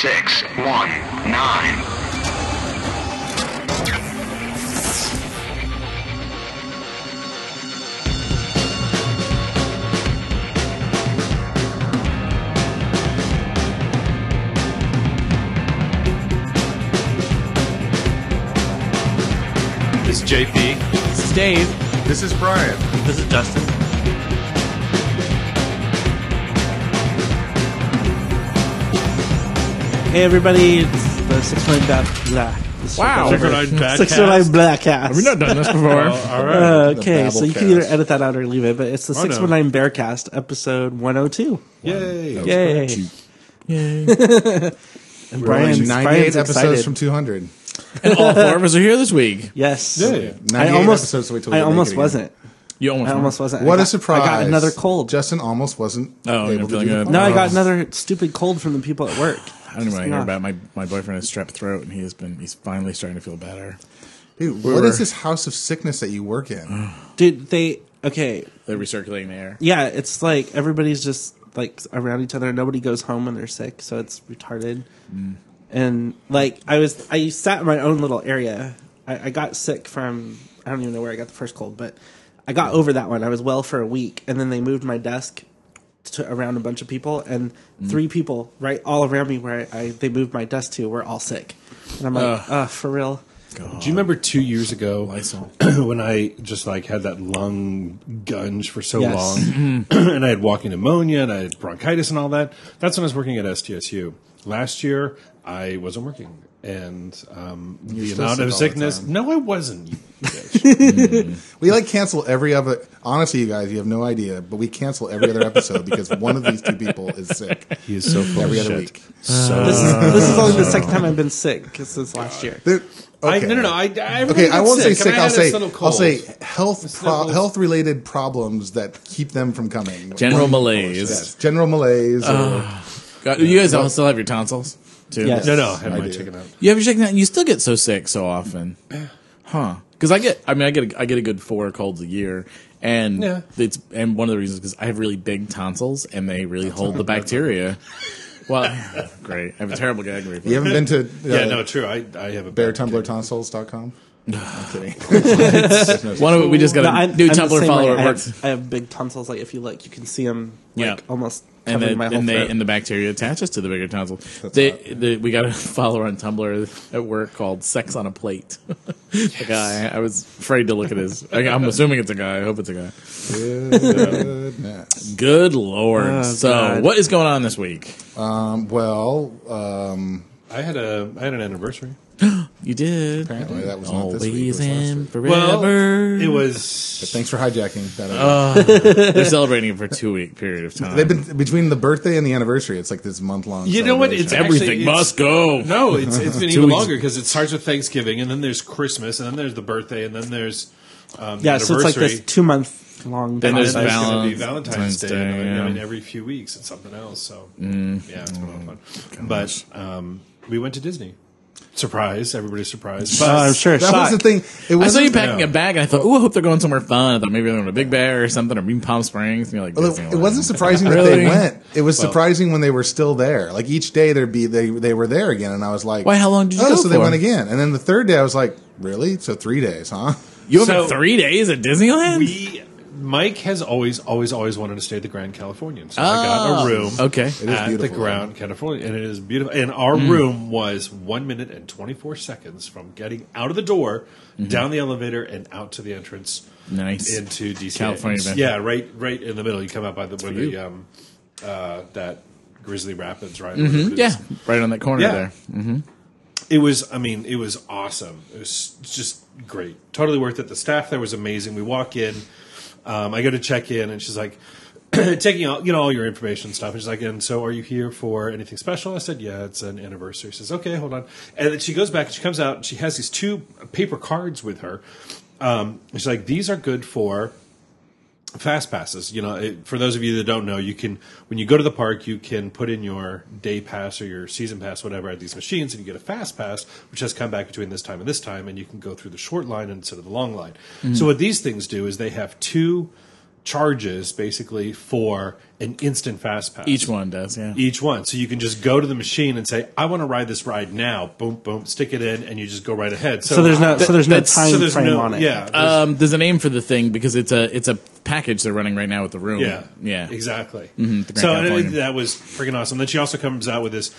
six, one, nine. This is JP. This is Dave. This is Brian. This is Justin. Hey everybody, it's the 619 Black. Blah. This is Wow. Six 619 Black cast. Have we not done this before? All right. Uh, okay, so you can either Babblecast. edit that out or leave it, but it's the Oh, no. 619 Bearcast, episode 102. Yay. Yay. Yay. And We're Brian's, only 98 Brian's episodes excited. from 200. and all four of us are here this week. yes. Yeah. 98 I almost, episodes, so wait till we I get naked almost again. wasn't. You almost. I almost wasn't. What I a got- surprise. I got another cold. Justin almost wasn't Oh, you're able to feeling do good? the no, I got Oh. another stupid cold from the people at work. I don't even want to hear Yeah. about my my boyfriend has strep throat, and he has been. He's finally starting to feel better. Dude, We what were- is this house of sickness that you work in? Dude, they, okay, They're recirculating the air. yeah, it's like everybody's just like around each other. Nobody goes home when they're sick, so it's retarded. Mm. And like I was, I sat in my own little area. I, I got sick from I don't even know where I got the first cold, but I got over that one. I was well for a week, and then they moved my desk to around a bunch of people, and three people right all around me where I, I they moved my desk to were all sick, and I'm like, Ugh. uh, for real. Do you remember two years ago when I just like had that lung gunge for so Yes. long, and I had walking pneumonia and I had bronchitis and all that? That's when I was working at SDSU. Last year, I wasn't working, and um, the amount of sickness. No, I wasn't. You bitch. We like cancel every other. Honestly, you guys, you have no idea, but we cancel every other episode because one of these two people is sick he is so full every of other shit. week. So This is this is only the second time I've been sick since last year. Dude, I, okay. no, no, no. I, I Okay, I won't say sick. I'll say I'll I'll say health pro- health related problems that keep them from coming. General malaise. Yes, general malaise. or, God, you guys all still have your tonsils too. Yes. no, no. I had I my do. chicken out. You have your chicken out, and you still get so sick so often, huh? Because I get, I mean, I get, a, I get a good four colds a year, and Yeah. it's and one of the reasons because I have really big tonsils and they really hold the bacteria. Well, great. I have a terrible gag reflex. you haven't been to uh, Yeah, no, true. I, I have a bear bad beartumblertonsils.com? I'm kidding. One of we just got No, a I'm- new I'm the Tumblr same follower. way. I works, have, I have big tonsils. Like if you look, you can see them. Like, Yeah. almost and covering then my whole and they throat. and the bacteria attaches to the bigger tonsil. They, they, we got a follower on Tumblr at work called "Sex on a Plate." the guy. I was afraid to look at his. I, I'm assuming it's a guy. I hope it's a guy. Goodness. Good lord. Oh, so, God. what is going on this week? Um, well, um, I had a I had an anniversary. You did. apparently that was not this week. It Always was last and week. forever. it was Thanks for hijacking that. They're celebrating it for two week period of time. They've been between the birthday and the anniversary. It's like this month long. You know what? It's Everything actually, it's- must go. No, it's it's been even weeks. longer because it starts with Thanksgiving, and then there's Christmas, and then there's the birthday, and then there's um, yeah, so it's like anniversary. this two month long. Then And there's then there's going to be Valentine's Valentine's Day. Day, and, yeah. I mean, every few weeks it's something else. So yeah, it's been a lot of fun. But um, we went to Disney. Surprise! Everybody's surprised. Oh, But I'm sure. That was the thing. It I was saw you packing yeah. a bag, and I thought, "Oh, I hope they're going somewhere fun." I thought maybe they're going to Big Bear or something, or maybe Palm Springs. And you're like, Well, it, Disneyland. wasn't surprising that Really? they went. It was surprising when they were still there. Like each day there'd be they they were there again, and I was like, Why, how long did you oh, go so they for? went again, and then the third day I was like, really? So three days, huh? You went So- three days at Disneyland. we, Mike has always, always, always wanted to stay at the Grand Californian, so I got a room. okay. It is at the beautiful, Grand California, and it is beautiful. And our Mm. room was one minute and twenty four seconds from getting out of the door, down the elevator, and out to the entrance Mm-hmm. Nice. into DC. California It's- Adventure. Yeah, right, right in the middle. You come out by the where the um, uh, that Grizzly Rapids, right? Mhm, Yeah, right on that corner Yeah. there. It was, I mean, it was awesome. It was just great. Totally worth it. The staff there was amazing. We walk in, um, I go to check in, and she's like, taking all, you know, all your information and stuff. And she's like, and so are you here for anything special? I said, yeah, it's an anniversary. She says, okay, hold on. And then she goes back and she comes out and she has these two paper cards with her. Um, she's like, these are good for fast passes. You know it, for those of you that don't know you can when you go to the park you can put in your day pass or your season pass whatever at these machines and you get a fast pass which has come back between this time and this time and you can go through the short line instead of the long line. Mm-hmm. So what these things do is they have two charges basically for an instant fast pass. Each one does, yeah. Each one. So you can just go to the machine and say, I want to ride this ride now. Boom, boom, stick it in, and you just go right ahead. So there's no so there's no time so there's frame no- on it. Yeah. there's- Um, there's a name for the thing because it's a it's a package they're running right now with the room. Yeah, yeah. exactly. Mhm, so and it- that was freaking awesome. Then she also comes out with this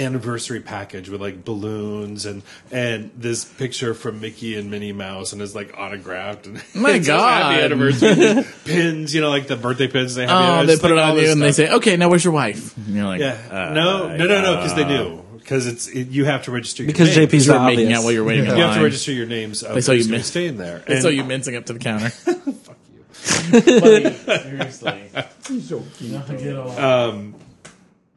anniversary package with like balloons and and this picture from Mickey and Minnie Mouse and it's like autographed and My it God. happy anniversary pins, you know, like the birthday pins. They have Oh, they put it on you and they say, "Okay, now where's your wife?" And you're like, yeah, uh, no, no, no, no, because they do because it's it, you have to register your Because name. JP's You were making out while you're waiting in You have to register your names. Of They saw you who's gonna be miss- staying there. They And- saw you mincing up to the counter. Fuck you. Seriously. Um,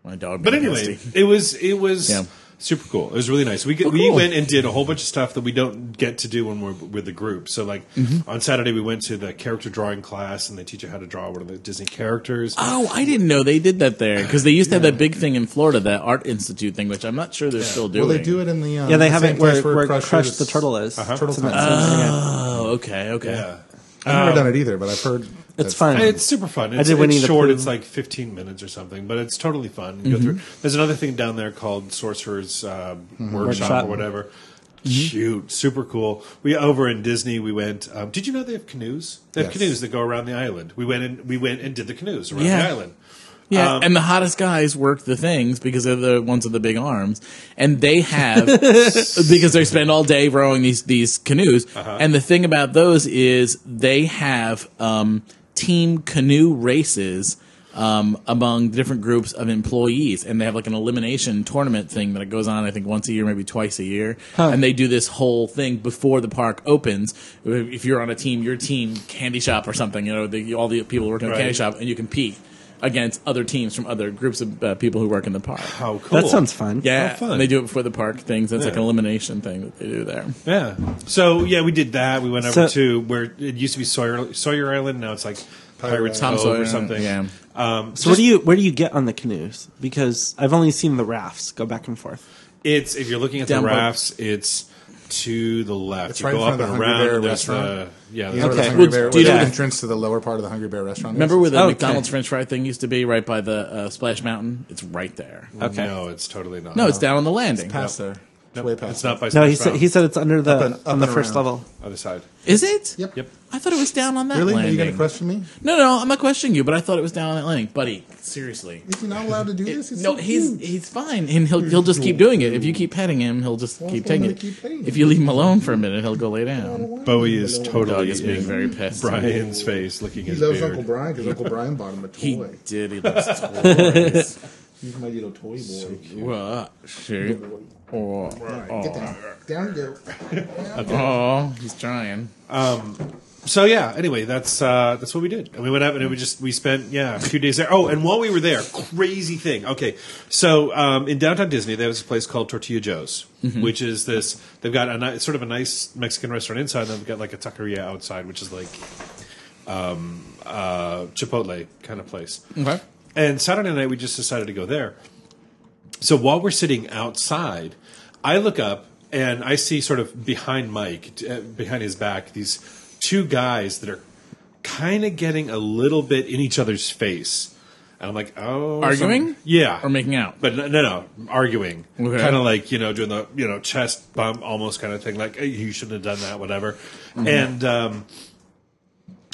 My dog. But anyway, nasty. it was it was Yeah. super cool. It was really nice. We get, we went and did a whole bunch of stuff that we don't get to do when we're with the group. So like Mm-hmm. on Saturday we went to the character drawing class and they teach you how to draw one of the Disney characters. Oh, I didn't know they did that there because they used to have that big thing in Florida, that Art Institute thing, which I'm not sure they're still doing. Well, they do it in the um, Yeah, they the have same it where, place where Crush Crush the Turtle is. Turtle It's in that Time. same area. Oh, okay, okay. Yeah. I've never done it either, but I've heard It's fun. It's super fun. It's, did Winnie it's the short. Pooh. It's like 15 minutes or something, but it's totally fun. You Mm-hmm. go through. There's another thing down there called Sorcerer's uh, Workshop, Workshop. or whatever. Mm-hmm. Shoot, super cool. We over in Disney. We went. Um, did you know they have canoes? They have Yes. canoes that go around the island. We went and we went and did the canoes around Yeah. the island. Yeah, Um, and the hottest guys work the things because they're the ones with the big arms, and they have because they spend all day rowing these these canoes. Uh-huh. And the thing about those is they have um, team canoe races um, among different groups of employees, and they have like an elimination tournament thing that goes on. I think once a year, maybe twice a year, and they do this whole thing before the park opens. If you're on a team, your team candy shop or something, you know, the, all the people working at Right. candy shop, and you compete against other teams from other groups of uh, people who work in the park. How cool! That sounds fun. Yeah, How fun. and they do it before the park things. It's like an elimination thing that they do there. Yeah. So yeah, we did that. We went over So- to where it used to be Sawyer Sawyer Island. Now it's like Pirates Tom Cove Sawyer or something. Yeah, Um, So where do you where do you get on the canoes? Because I've only seen the rafts go back and forth. It's if you're looking at Down the by- rafts, it's to the left. It's you right go in up front of and the Hungry around. Bear there's restaurant. the yeah. You know there's- where the Okay. Hungry Well, Bear, do you where the know- entrance to the lower part of the Hungry Bear restaurant. remember is? where the Okay. McDonald's French fry thing used to be, right by the uh, Splash Mountain? It's right there. Okay. No, it's totally not. No, it's down on the landing. past there. It's Nope, way past. it's not by. No, he said he said it's under the Up and- up on the and first around. level. other side. Is it? Yep. Yep. I thought it was down on that Really? Are landing. you going to question me? no, no, I'm not questioning you, but I thought it was down on that landing, buddy. Seriously. Is he not allowed to do this? It's No, so he's cute. he's fine, and he'll he'll just keep doing it. If you keep petting him, he'll just Well, keep I'm taking gonna it. keep petting him. If you leave him alone for a minute, he'll go lay down. Bowie is Dog totally is being in very pissed. Brian's face, licking He his loves beard. Uncle Brian because Uncle Brian bought him a He toy. did. He loves toys. He's my little toy boy. well, uh, sure. Oh, Alright, get down. Down you go. oh, he's trying. So yeah. Anyway, that's uh, that's what we did, and we went up and we just we spent yeah a few days there. Oh, and while we were there, crazy thing. Okay, so um, in downtown Disney, there was a place called Tortilla Joe's, which is this. They've got a ni- sort of a nice Mexican restaurant inside, and they've got like a taqueria outside, which is like um, uh, Chipotle kind of place. Okay. And Saturday night, we just decided to go there. So while we're sitting outside, I look up and I see sort of behind Mike, uh, behind his back, these two guys that are kind of getting a little bit in each other's face. And I'm like, oh, Arguing? some- yeah, Or making out. but no, no, no arguing, Okay. kind of like you know doing the you know chest bump almost kind of thing, like hey, you shouldn't have done that, whatever. Mm-hmm. And um,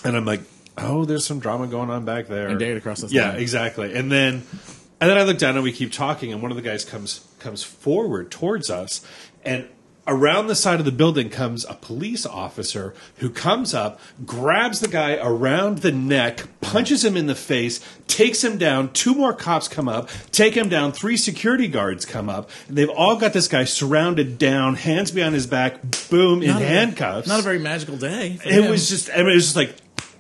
and I'm like, oh, there's some drama going on back there. And David across the yeah, line. exactly. And then and then I look down and we keep talking, and one of the guys comes comes forward towards us, and around the side of the building comes a police officer who comes up, grabs the guy around the neck, punches him in the face, takes him down. Two more cops come up, take him down. Three security guards come up, and they've all got this guy surrounded down, hands behind his back, boom, in Not a- handcuffs. Not a very magical day. for It him. was just, I mean, it was just like,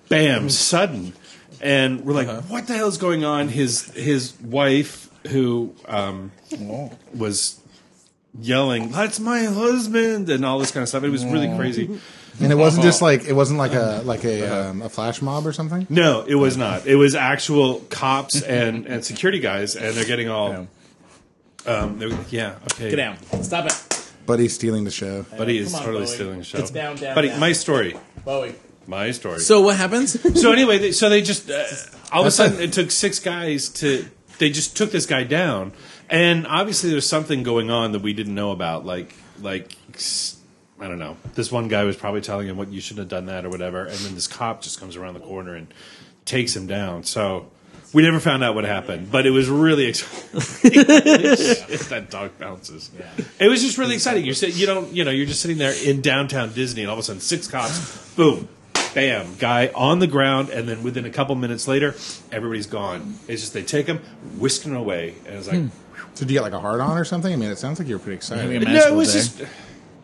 bam, sudden, and we're like, Uh-huh. what the hell is going on? His his wife, who um, was yelling, "That's my husband," and all this kind of stuff. It was really crazy. And it wasn't just like it wasn't like a like a um, a flash mob or something. No, it was not. It was actual cops and and security guys, and they're getting all. Um, they're- yeah. Okay. Get down. Stop it. Buddy stealing the show. Buddy is on, totally Bowie. stealing the show. It's down, down, Buddy, down. my story. Bowie. My story. So what happens? So anyway, they, so they just uh, all of a sudden it took six guys to they just took this guy down, and obviously there's something going on that we didn't know about, like like I don't know. This one guy was probably telling him what you shouldn't have done that or whatever, and then this cop just comes around the corner and takes him down. So. We never found out what happened, but it was really exciting. that dog bounces. It was just really exciting. You're sitting, you don't, you know, you're just sitting there in downtown Disney, and all of a sudden, six cops, boom, bam, guy on the ground, and then within a couple minutes later, everybody's gone. It's just they take him, whisk him away, and it's like, hmm. So did you get like a hard on or something? I mean, it sounds like you were pretty excited. Yeah, no, it was day. just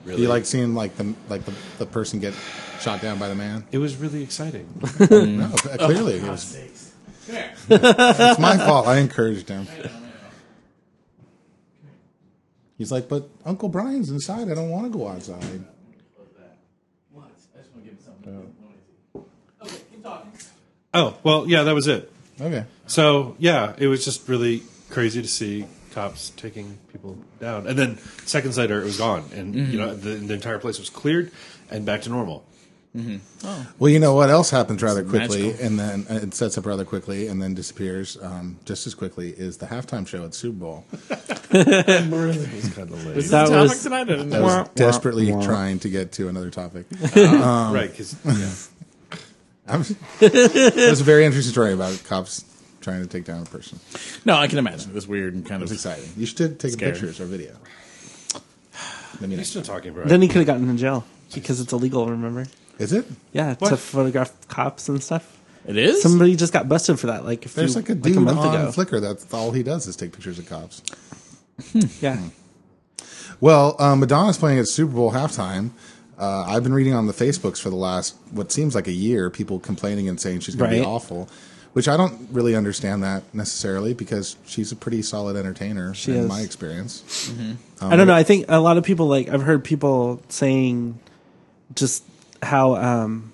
really, you like seeing like the like the, the person get shot down by the man? it was really exciting. No, uh, clearly it was. It's my fault. I encouraged him. He's like, but Uncle Brian's inside. I don't want to go outside. Oh well, yeah, that was it. Okay. So yeah, it was just really crazy to see cops taking people down, and then seconds later, it was gone, and you know the, the entire place was cleared and back to normal. Oh. Well, you know what else happens rather quickly, magical. and then uh, it sets up rather quickly, and then disappears um, just as quickly is the halftime show at Super Bowl. It was kind of late, That was tonight? I didn't I know. was Wah, wah, desperately trying to get to another topic. right? Because yeah. I'm, there's a very interesting story about cops trying to take down a person. No, I can imagine. It was weird and kind It's of exciting. You should take Scary. pictures or video. Let me know. he's still talking, bro. Then he could have gotten in jail because it's illegal. Remember? Is it? Yeah, to What? photograph cops and stuff. It is. Somebody just got busted for that. Like a few, There's like a dude month on ago. Flickr. That's all he does is take pictures of cops. Yeah, Well, um, Madonna's playing at Super Bowl halftime. Uh, I've been reading on the Facebooks for the last what seems like a year, people complaining and saying she's going to be awful, which I don't really understand that necessarily because she's a pretty solid entertainer She in is. my experience. I don't know. I think a lot of people like I've heard people saying just how um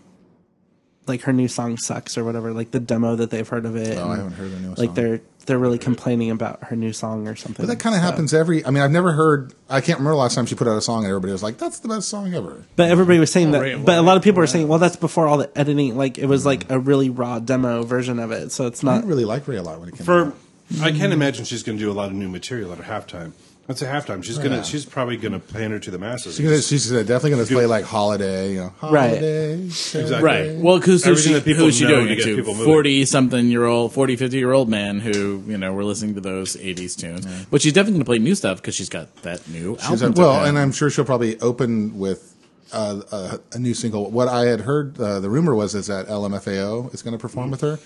like her new song sucks or whatever. Like the demo that they've heard of it. Oh, and, I haven't heard the new Like song. they're they're really complaining about her new song or something. But that kind of So- happens every. I mean, I've never heard. I can't remember the last time she put out a song and everybody was like, "That's the best song ever." But everybody was saying that. right, but a lot of people were saying, well, that's before all the editing. Like it was like a really raw demo version of it. So it's I not. didn't really like Ray a lot when it came For out. I can't imagine she's going to do a lot of new material at her halftime. That's a halftime. She's gonna. Yeah. She's probably gonna pander to the masses. She's, gonna, she's definitely going to play like "Holiday," you know, Right. "Holiday." Exactly. Right. Well, because who's Everything she, that people who's she know doing to it get to? people moving. 40 something year old, 40, 50 year old man who, you know, we're listening to those 80s tunes. But she's definitely going to play new stuff because she's got that new She's album. a- to well, come. and I'm sure she'll probably open with uh, a, a new single. What I had heard, uh, the rumor was is that LMFAO is going to perform with her,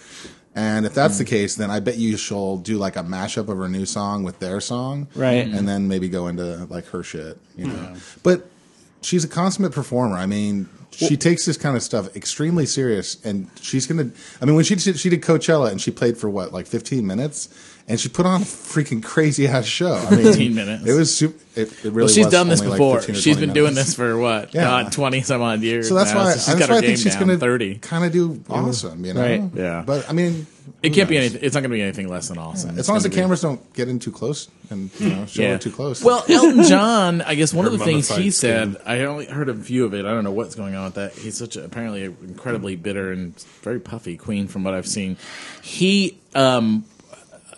and if that's the mm. case, then I bet you she'll do like a mashup of her new song with their song, Right. And then maybe go into like her shit, you know. But she's a consummate performer. I mean. She takes this kind of stuff extremely serious, and she's gonna. I mean, when she did, she did Coachella and she played for what, like fifteen minutes, and she put on a freaking crazy ass show. I mean, 15 minutes. It was super. It, it really well, she's was done this only like before. 15 or she's 20 been doing this for what? Yeah. God, 20 some odd years. So that's now, why. she's that's got why her I think game she's going to 30. kind of do awesome. You know, Right. Yeah. But I mean, It can't be knows? anything. It's not going to be anything less than awesome. As long as the cameras don't get in too close and you know show it too close. Well, Elton John, I guess one of the things he said, skin. I only heard a few of it. I don't know what's going on with that. He's such a, apparently an incredibly bitter and very puffy queen from what I've seen. He um,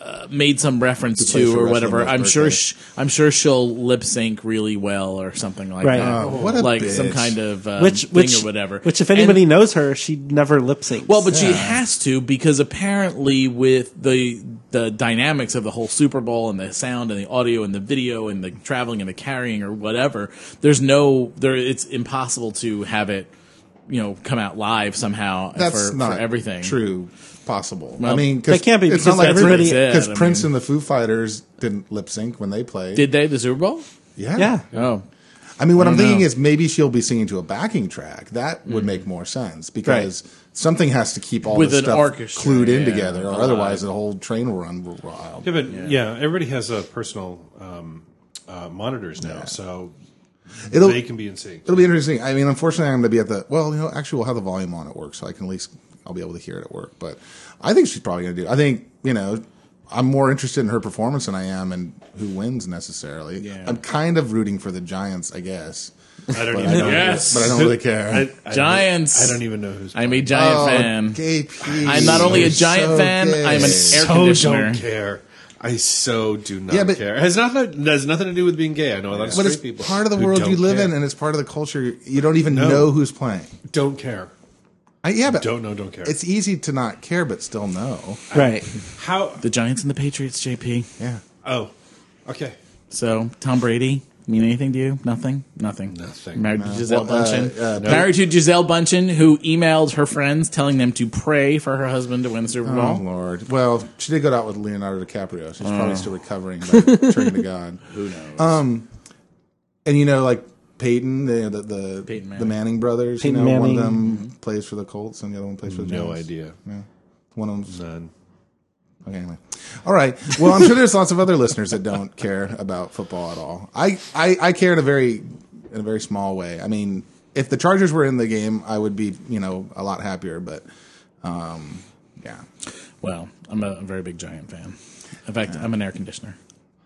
uh, made some reference Who plays to or whatever. I'm sure. birthday. Sh- I'm sure she'll lip sync really well or something like Right. that. Oh, what a like some kind of um, which thing which or whatever. Which, if And- anybody knows her, she never lip syncs. well, but she has to because apparently with the the dynamics of the whole Super Bowl and the sound and the audio and the video and the traveling and the carrying or whatever, there's no there. It's impossible to have it, you know, come out live somehow that's for, not for everything. True, possible. I Well, mean, that can't be It's not like everybody- That's what it because said, Prince mean. and the Foo Fighters didn't lip sync when they played. Did they the Super Bowl? yeah, yeah, Oh, I mean, what I'm thinking know. is maybe she'll be singing to a backing track. That would make more sense because something has to keep all With this an stuff orchestra, clued in yeah, together, or otherwise the whole train will run wild. Yeah, but yeah, everybody has a personal um, uh, monitors now, Yeah. so It'll they can be in sync. it'll be interesting. I mean, unfortunately, I'm going to be at the well. You know, actually, we'll have the volume on at work, so I can at least I'll be able to hear it at work. But I think she's probably going to do. I think you know. I'm more interested in her performance than I am in who wins necessarily. Yeah. I'm kind of rooting for the Giants, I guess. I don't But even I don't, Yes. but I don't really care. I, I Giants. Don't, I don't even know who's. I'm a giant oh, fan. gay Pete. I'm not only a giant so fan, gay. I'm an air so conditioner. don't care. I so do not Yeah, but- care. It has nothing. It has nothing to do with being gay. I know a lot of straight But it's people. part of the world you live care. in, and it's part of the culture. You don't even No. know who's playing. Don't care. I, yeah, but Don't know. Don't care. it's easy to not care, but still know. Right. how. The Giants and the Patriots, JP. Yeah. Oh, okay. So Tom Brady mean anything to you? Nothing. Nothing. Nothing. Married to Gisele Well, uh, Bundchen. uh, no. Married to Gisele Bundchen, who emailed her friends telling them to pray for her husband to win the Super Bowl. Oh Lord. Well, she did go out with Leonardo DiCaprio. She's Oh. probably still recovering, but turning to God. Who knows? Um, and you know, like Peyton, the the the, Peyton Manning. the Manning brothers. Peyton you know, one of Manning. them plays for the Colts, and the other one plays for the Jets. No Giants. idea. Yeah. One of them's None. Anyway. All right. Well, I'm sure there's lots of other listeners that don't care about football at all. I, I, I care in a very in a very small way. I mean, if the Chargers were in the game, I would be, you know, a lot happier, but um yeah. well, I'm a, a very big Giant fan. In fact, I'm an air conditioner.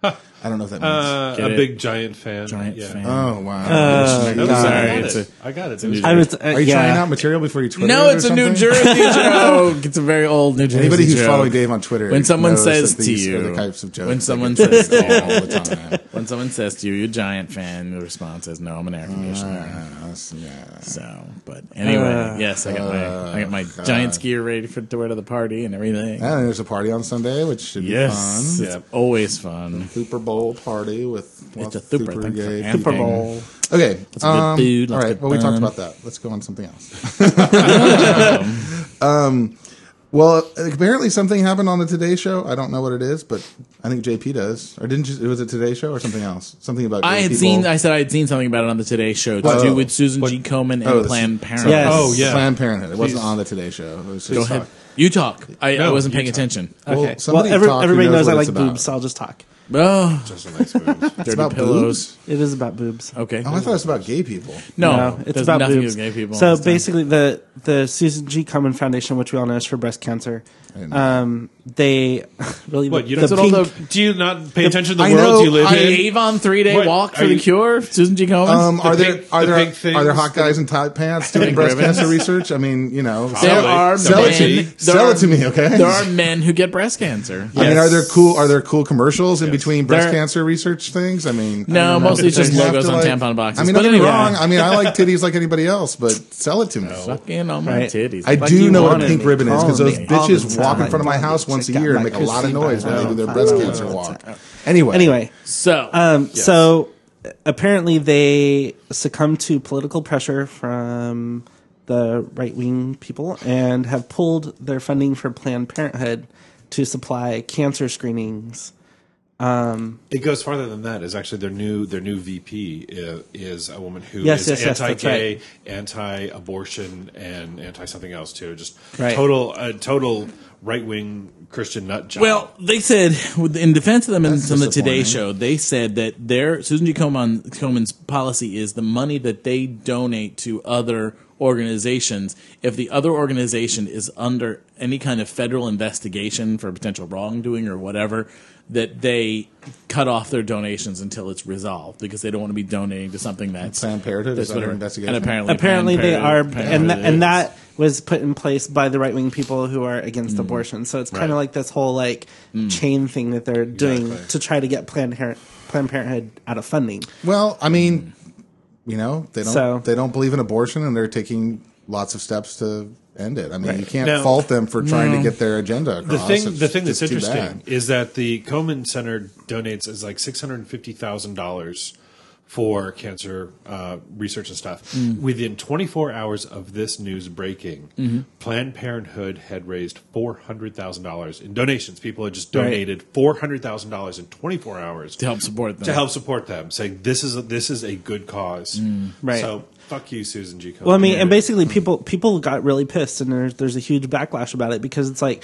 I don't know if that means Uh, a it? big giant fan. Giant yeah. fan. Oh wow. Uh, No, God. I Sorry, got it's it. a- I got it. a It was new I was, uh, Are you yeah. trying out material before you Twitter? no, it or it's a New? Jersey joke. It's a very old New Jersey Anybody who's joke. following Dave on Twitter, When someone knows says that to you, are the types of jokes when someone says tweeted all the time. When someone says to you, "You're a Giant fan," the response is, "No, I'm an air conditioner." Uh, yeah. So, but anyway, Uh, yes, I got my I got my giant skier ready for to wear to the party and everything. And there's a party on Sunday, which should yes, be it's Yeah. always fun. fun. Super Bowl party with It's a lots super, super thank you for gay. Super Bowl. Okay. that's a good um, food, all lots right. Well, we talked about that. Let's go on something else. um, well, apparently something happened on the Today Show. I don't know what it is, but I think JP does. Or didn't you? Was it was a Today Show or something else? Something about I had people. seen. I said I had seen something about it on the Today Show to Oh. do with Susan G. Komen and Oh, Planned Parenthood. Yes. Oh, yeah. Planned Parenthood. It wasn't Please. on the Today Show. It was Go just- ahead. You talk. I, I No, wasn't you paying talk. attention. Well, Okay. Well, somebody every, talk who everybody knows knows I what like about. boobs, so I'll just talk. Oh, Just a nice boobs. dirty about pillows. It is about boobs. Okay. Oh, I thought it was about gay people. no, No, it's there's about nothing boobs. to gay people. So It's done. basically, the the Susan G. Komen Foundation, which we all know is for breast cancer, didn't know um, they really What you the don't? pink- the- do you not pay attention to the I world know- you live I- in? the Avon three day What, walk for are the you- cure. Susan G. Komen. Um, are The there big- are the there big things are there hot guys in tight pants doing breast ribbons. cancer research? I mean, you know, there Probably. are sell men, it to me. there Sell are- it to me, okay? There are men who get breast cancer. I mean, are there cool are there cool commercials in between breast There- cancer research things? I mean, I No, don't know. mostly it's just You have logos to, on like- tampon boxes. I mean, But don't get me anyway. wrong. I mean, I like titties like anybody else, but sell it to me. Fucking on my Right. titties. I Like do you know what a wanted pink me, ribbon is because calling those me all the bitches walk in time. front of my house once a year and make a lot of noise when they do their breast oh, cancer walk. Anyway, Anyway, so um, so apparently they succumbed to political pressure from the right wing people and have pulled their funding for Planned Parenthood to supply cancer screenings. Um, it goes farther than that. Is actually their new their new VP is, is a woman who is Yes, yes, yes, anti-gay, right. anti-abortion, and anti something else too. Just Right. total a total right wing Christian nut job. Well, they said in defense of them in That's on the Today. Show, they said that their Susan G. Komen, Komen's policy is the money that they donate to other organizations. If the other organization is under any kind of federal investigation for potential wrongdoing or whatever, that they cut off their donations until it's resolved because they don't want to be donating to something that's Planned Parenthood is that's under whatever. investigation? And apparently, Apparently they are, and Parenthood tha- and that was put in place by the right wing people who are against mm. abortion. So it's kind of Right. like this whole like mm. chain thing that they're doing Exactly. to try to get Planned, Par- Planned Parenthood out of funding. Well, I mean, mm. you know, they don't So- they don't believe in abortion, and they're taking lots of steps to end it. I mean, you can't Now- fault them for trying to get their agenda the across. thing It's the thing that's interesting is that the Komen Center donates is like six hundred and fifty thousand dollars for cancer uh, research and stuff. Mm-hmm. Within 24 hours of this news breaking, mm-hmm. Planned Parenthood had raised $400,000 in donations. People had just Right. donated $400,000 in 24 hours to help support them. to help support them, saying this is a, this is a good cause. Mm. Right. So fuck you, Susan G. Well, I mean, and basically, people people got really pissed, and there's there's a huge backlash about it because it's like,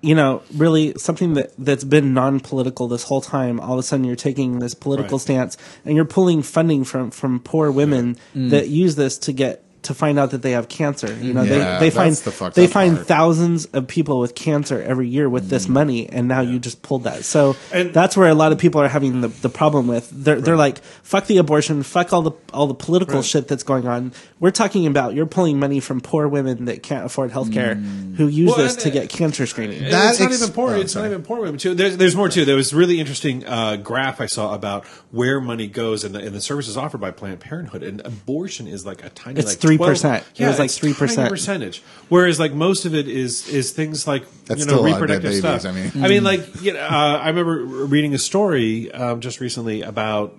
you know, really something that that's been non political this whole time. All of a sudden, you're taking this political Right. stance, and you're pulling funding from from poor women mm. that use this to get to find out that they have cancer. You know, Yeah, they they find the they find part. thousands of people with cancer every year with Mm. this money, and now you just pulled that. So And- that's where a lot of people are having the, the problem with. They're they're like, fuck the abortion, fuck all the all the political shit that's going on. We're talking about you're pulling money from poor women that can't afford health care who use Well, this and- to get cancer screening. That's not ex- even poor. oh, it's sorry. not even poor women too. There's, there's more too. There was a really interesting uh, graph I saw about where money goes and the, and the services offered by Planned Parenthood. And abortion is like a tiny, It's like 3%. 12 It Yeah, was like 3%. percentage. Whereas like most of it is is things like That's you know still a lot of dead reproductive babies, stuff. I mean. I mean, like you know, uh, I remember reading a story um, just recently about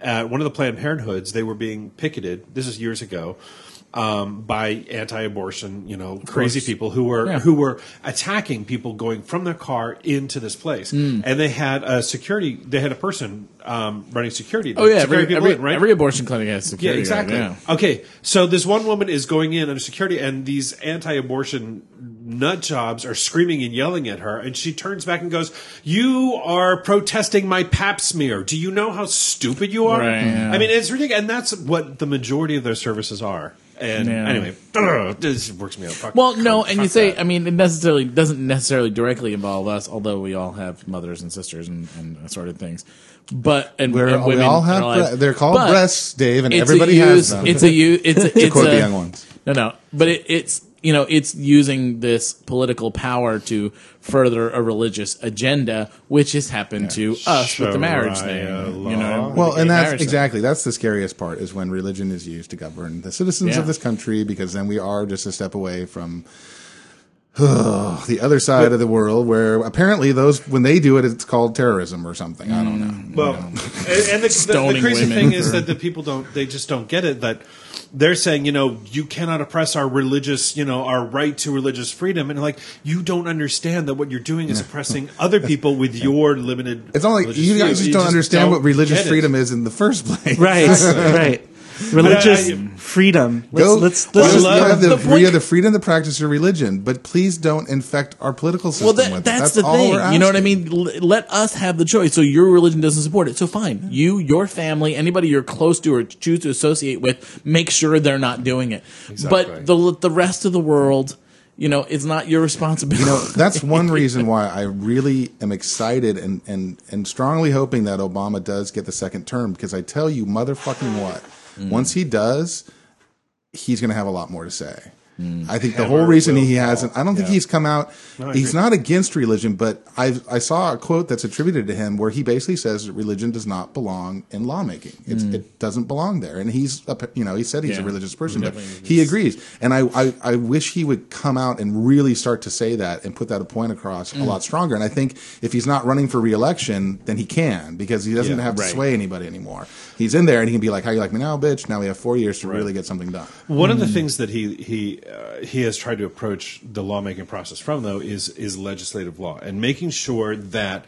at one of the Planned Parenthoods. They were being picketed. This is years ago. Um, by anti-abortion, you know, crazy people who were Yeah. who were attacking people going from their car into this place, Hmm. and they had a security. They had a person um, running security. Oh yeah, every, people every, in, right? every abortion clinic has security. yeah, exactly. Okay, so this one woman is going in under security, and these anti-abortion nut jobs are screaming and yelling at her, and she turns back and goes, "You are protesting my Pap smear. Do you know how stupid you are?" Right, yeah. I mean, it's ridiculous, and that's what the majority of their services are. And Yeah. anyway, this works me up. Well, no, and you say, that. I mean, it necessarily doesn't necessarily directly involve us, although we all have mothers and sisters and, and assorted things. But and, We're, and we all have bre- they're called But breasts, Dave, and it's a everybody use, has them. It's a use. It's a, it's quote a, the young ones. No, no, but it, it's you know it's using this political power to further a religious agenda, which has happened to us with the marriage thing. Sharia You know, Well, and that's marriage thing. exactly that's the scariest part is when religion is used to govern the citizens Yeah. of this country because then we are just a step away from the other side of the world where apparently those when they do it it's called terrorism or something. I don't know. Well, and, and the, the, the crazy women thing is that the people don't, they just don't get it that they're saying, you know, you cannot oppress our religious, you know, our right to religious freedom. And like, you don't understand that what you're doing is oppressing other people with your limited. It's not like religious you guys view. just don't understand what religious freedom is in the first place. Right, right. Religious uh, I- freedom. Let's, Go. let's, well, let's you, love- have the, the point- you have the freedom to practice your religion, but please don't infect our political system Well, that, with it. that's, That's, the all thing. You know what I mean? L- let us have the choice. So your religion doesn't support it. So fine. You, your family, anybody you're close to or choose to associate with, make sure they're not doing it. But the the rest of the world, you know, it's not your responsibility. You know, that's one reason why I really am excited and, and, and strongly hoping that Obama does get the second term because I tell you, motherfucking what, Mm. once he does, he's going to have a lot more to say. Mm. I think the whole reason will he hasn't, I don't think he's come out, I he's not against religion, but I, I saw a quote that's attributed to him where he basically says that religion does not belong in lawmaking. It's, It doesn't belong there. And he's, a, you know, he said he's a religious person, but Definitely he agrees. And I, I, I wish he would come out and really start to say that and put that point across Mm. a lot stronger. And I think if he's not running for reelection, then he can because he doesn't Yeah, have to right. sway anybody anymore. He's in there and he can be like, "How you like me now, bitch?" Now we have four years to really get something done. One of the things that he he uh, he has tried to approach the lawmaking process from though is is legislative law and making sure that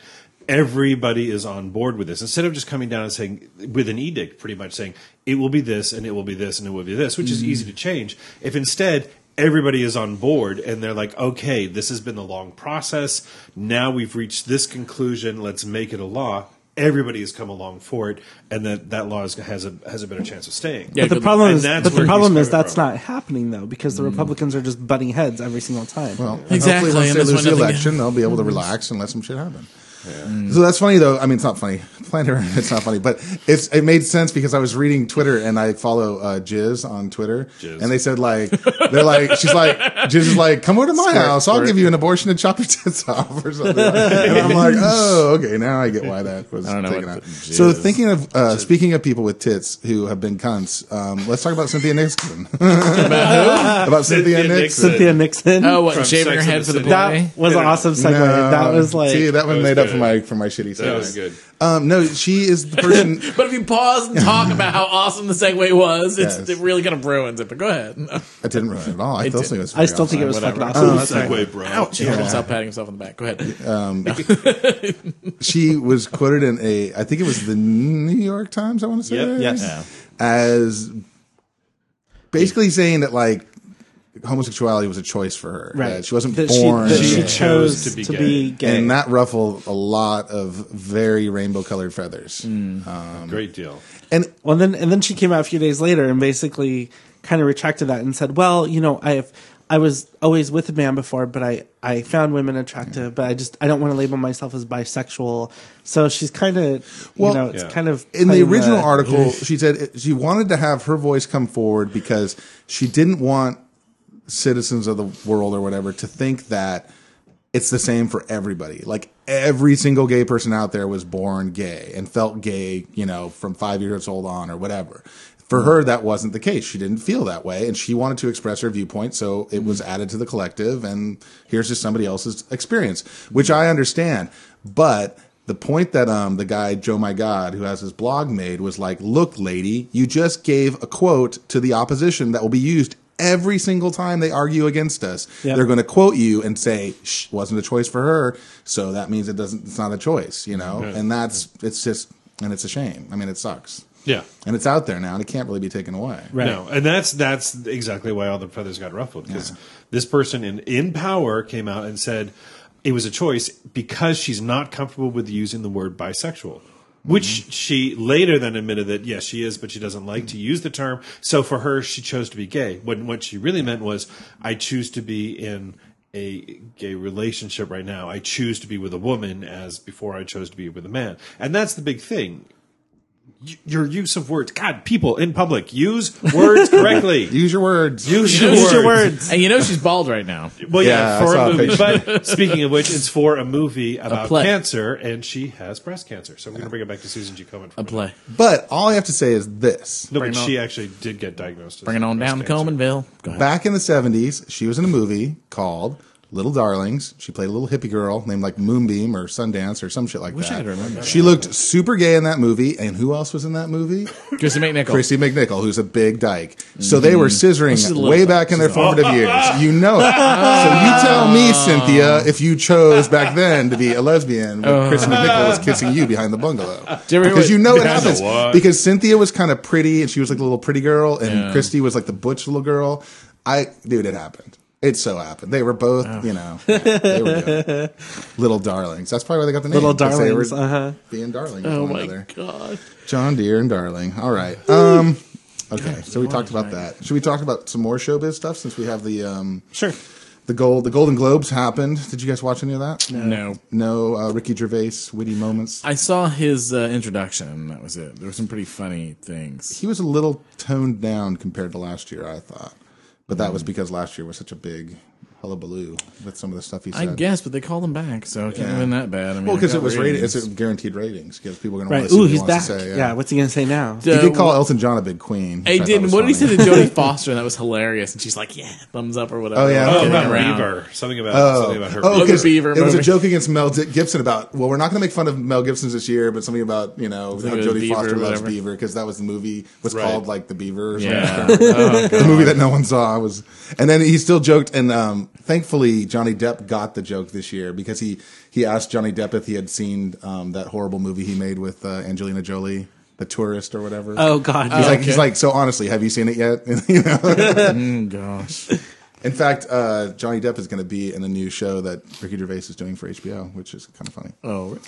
everybody is on board with this. Instead of just coming down and saying with an edict pretty much saying it will be this and it will be this and it will be this which is easy to change. If instead everybody is on board and they're like okay this has been a long process. Now we've reached this conclusion. Let's make it a law everybody has come along for it and that that law is, has a has a better chance of staying Yeah, But the problem is, that's but the problem is that's from. not happening though, because the mm-hmm. Republicans are just butting heads every single time. Well, and Exactly, Hopefully, once and they that's lose the nothing- election, they'll be able to mm-hmm. relax and let some shit happen. So that's funny though. I mean, it's not funny. Planned Parenthood, it's not funny, but it's it made sense because I was reading Twitter and I follow uh, Jiz on Twitter, Jizz. and they said like they're like she's like Jiz is like come over to my house, I'll squirt. give you an abortion and chop your tits off or something. Like and I'm like, oh, okay, now I get why that was taken out. the So thinking of uh, speaking of people with tits who have been cunts, um, let's talk about Cynthia Nixon. about Cynthia, Cynthia Nixon. Cynthia Nixon. oh, what From shaving her head for the City. play? that was an Yeah. awesome segue. No. that was like see that one was made up good. For my for my shitty. that was good Um, no, she is the person. But if you pause and talk about how awesome the segue was, it's Yes. it really kind of ruins it. But go ahead. I didn't ruin it at all. I still think it was. I still think it was Whatever. fucking awesome. Oh, Sorry. segue bro Ouch! He hurt himself patting himself on the back. Go ahead. awesome. She was quoted in a. I think it was the New York Times. I want to say. Yep. Yes. Yeah. As basically saying that like homosexuality was a choice for her. Right. That she wasn't That born. She, that she chose to to be be, gay. gay. and that ruffled a lot of very rainbow colored feathers. Mm. Great deal. And Well, then and then she came out a few days later and basically kind of retracted that and said, "Well, you know, I've I was always with a man before, but I I found women attractive, but I just I don't want to label myself as bisexual." So she's kind of Well, you know, it's Yeah. kind of in the playing original article, she said it- she wanted to have her voice come forward because she didn't want citizens of the world or whatever to think that it's the same for everybody. Like every single gay person out there was born gay and felt gay, you know, from five years old on or whatever. For her, that wasn't the case. She didn't feel that way, and she wanted to express her viewpoint, so it was added to the collective. And here's just somebody else's experience, which I understand. But the point that um, the guy Joe My God, who has his blog made, was like, "Look, lady, you just gave a quote to the opposition that will be used every single time they argue against us. Yep. They're going to quote you and say, Shh, wasn't a choice for her, so that means it doesn't. It's not a choice, you know. And that's it's just and it's a shame. I mean, it sucks. Yeah. And it's out there now, and it can't really be taken away. Right. No, and that's that's exactly why all the feathers got ruffled because this person in in power came out and said it was a choice because she's not comfortable with using the word bisexual. Which mm-hmm. she later then admitted that yes she is, but she doesn't like to use the term. So for her, she chose to be gay. When what she really meant was, I choose to be in a gay relationship right now. I choose to be with a woman as before I chose to be with a man, and that's the big thing. Y- Your use of words, God, people in public use words correctly. Use your words. Use your Use words. your words. And you know she's bald right now. Well, yeah, Yeah, for a a movie. picture. But speaking of which, it's for a movie about play. cancer, and she has breast cancer. So I'm going to bring it back to Susan G. Komen. For A minute. play. But all I have to say is this: No, but it she actually did get diagnosed. As Bring it on breast down to cancer. Colemanville. Go ahead. back in the '70s, she was in a movie called Little Darlings. She played a little hippie girl named like Moonbeam or Sundance or some shit like Wish that. I could remember She looked super gay in that movie, and who else was in that movie? Chrissy McNichol. Kristy McNichol, who's a big dyke. So they were scissoring way back in their formative years. You know it. So you tell me, Cynthia, if you chose back then to be a lesbian when Kristy McNichol was kissing you behind the bungalow. you Because what- you know it happens. Because Cynthia was kind of pretty and she was like a little pretty girl, and. Kristy was like the butch little girl. I, dude, it happened. It so happened. They were both, you know, yeah, they were little darlings. That's probably why they got the name. Little 'cause they were darlings, uh-huh. Being darling. with Oh one my another. god. John Deere and Darling. All right. Um, okay, so we talked about that. Should we talk about some more showbiz stuff since we have the um, Sure. the gold the Golden Globes happened? Did you guys watch any of that? No. No. Uh, Ricky Gervais witty moments. I saw his uh, introduction. That was it. There were some pretty funny things. He was a little toned down compared to last year, I thought, but that was mm. because last year was such a big hullabaloo with some of the stuff he said. I guess, but they called him back, so it can't have been that bad. I mean, Well, because it got was rated, ratings. it's a guaranteed ratings because people are going to want Right. to see Ooh, what he he's wants back. to say. yeah. What's he gonna say now? He Uh, did call Elton John a big queen. Hey, which I did thought was what did he say to Jodie Foster? And that was hilarious. And she's like, "Yeah, thumbs up or whatever." Oh, yeah. Oh, kidding about around. Beaver. Something about Oh, something about her. oh, Beaver. Beaver it was a movie. joke against Mel Di- Gibson about well, we're not going to make fun of Mel Gibson's this year, but something about you know how Something with Jodie Beaver Foster or loves whatever. Beaver because that was the movie was Right. called like the Beaver. Or something. Yeah. oh, the movie that no one saw was, and then he still joked, and um, thankfully Johnny Depp got the joke this year because he he asked Johnny Depp if he had seen um, that horrible movie he made with uh, Angelina Jolie, The Tourist or whatever. Oh God. He's like, okay. he's like, so honestly, have you seen it yet? you know? Mm, gosh. In fact, uh, Johnny Depp is going to be in a new show that Ricky Gervais is doing for HBO, which is kind of funny. Oh, really?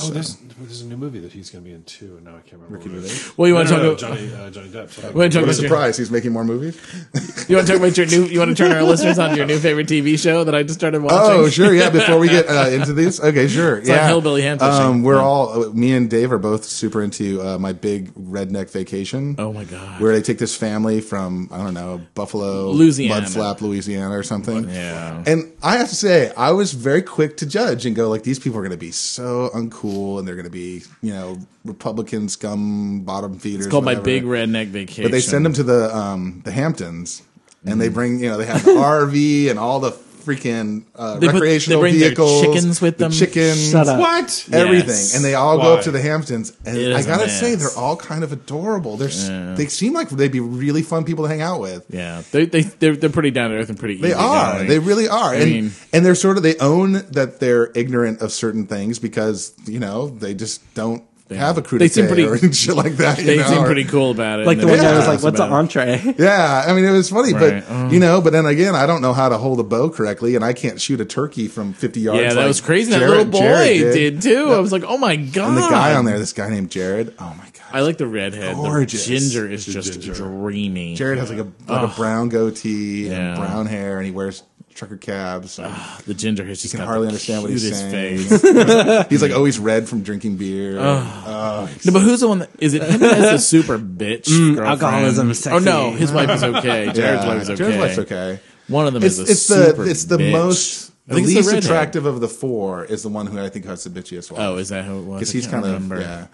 Oh, there's there's a new movie that he's going to be in too, and now I can't remember. what it is. Well, you want to no, talk no, about Johnny uh, Johnny Depp. So want to talk What a about your, surprise! He's making more movies. you want to talk about your new you want to turn our listeners on to your new favorite TV show that I just started watching. Oh, sure, yeah. Before we get uh, into these, okay, sure, on yeah. Hillbilly Hand Fishing. Um, we're all uh, me and Dave are both super into uh, my big redneck vacation. Oh my god. Where they take this family from I don't know Buffalo, Louisiana. Mudflap, Louisiana, or something. Yeah. And I have to say, I was very quick to judge and go like, these people are going to be so uncool, and they're going to be, you know, Republican scum, bottom feeders. It's called my big redneck vacation. But they send them to the um, the Hamptons, and Mm-hmm. they bring, you know, they have the RV and all the freaking uh, They put- they recreational bring their vehicles, chickens with the them? chickens, Shut up. What? everything, Yes. and they all go Why? up to the Hamptons. And It I gotta say, mess. they're all kind of adorable. They're s Yeah. they seem like they'd be really fun people to hang out with. Yeah, they they they're, they're pretty down to earth and pretty. They are. easygoing. They really are. and mean- and they're sort of they own that they're ignorant of certain things because you know they just don't have a crudité They seem pretty- or shit like that. you They know, seem or- pretty cool about it. Like the one they guy was like, "What's an entree?" Yeah, I mean it was funny, Right. but you know, but then again, I don't know how to hold a bow correctly, and I can't shoot a turkey from fifty yards. Yeah, that like was crazy. That Jared- little boy Jared did. too. I was like, oh my god. And the guy on there, this guy named Jared. Oh my god, I like the redhead. Gorgeous. The ginger is The just ginger. dreamy. Jared has like a like a brown goatee Yeah. and brown hair, and he wears trucker cabs. and ah, the ginger has just can hardly understand what he's saying. face. He's like always red from drinking beer. Ah. Oh, no, but who's the one that is it? Him as the super bitch mm, girlfriend? alcoholism is Oh no, his wife is okay. Jared's yeah. wife is okay. Jared's wife's okay. One of them It's is a it's the super it's the bitch. most I the think it's least redhead. attractive of the four is the one who I think has the bitchiest wife. Oh, is that who it was? because he's can't kind of yeah.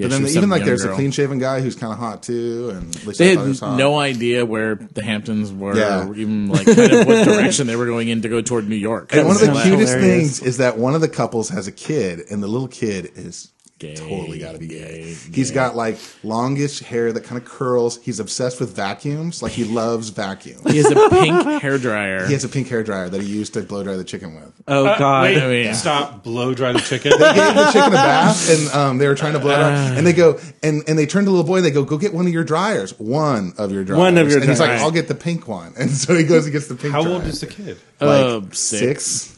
Yeah, but then was even like young there's a clean shaven guy who's kind of hot too, and at They I thought he was had no idea where the Hamptons were, Yeah. or even like kind of what direction they were going in to go toward New York. And one of the cutest hilarious. things is that one of the couples has a kid, and the little kid is Gay, totally got to be gay. gay, He's gay. got like longish hair that kind of curls. He's obsessed with vacuums. Like he loves vacuums. He has a pink hair dryer. He has a pink hair dryer that he used to blow dry the chicken with. Oh Uh, God! wait, I mean- stop. Blow dry the chicken. They gave the chicken a bath, and um, they were trying to blow it out. And they go, and, and they turn to the little boy. and They go, go get one of your dryers. One of your dryers. One of your And he's like. I'll get the pink one. And so he goes and gets the pink. How dryer. old is the kid? Like Uh, six. six.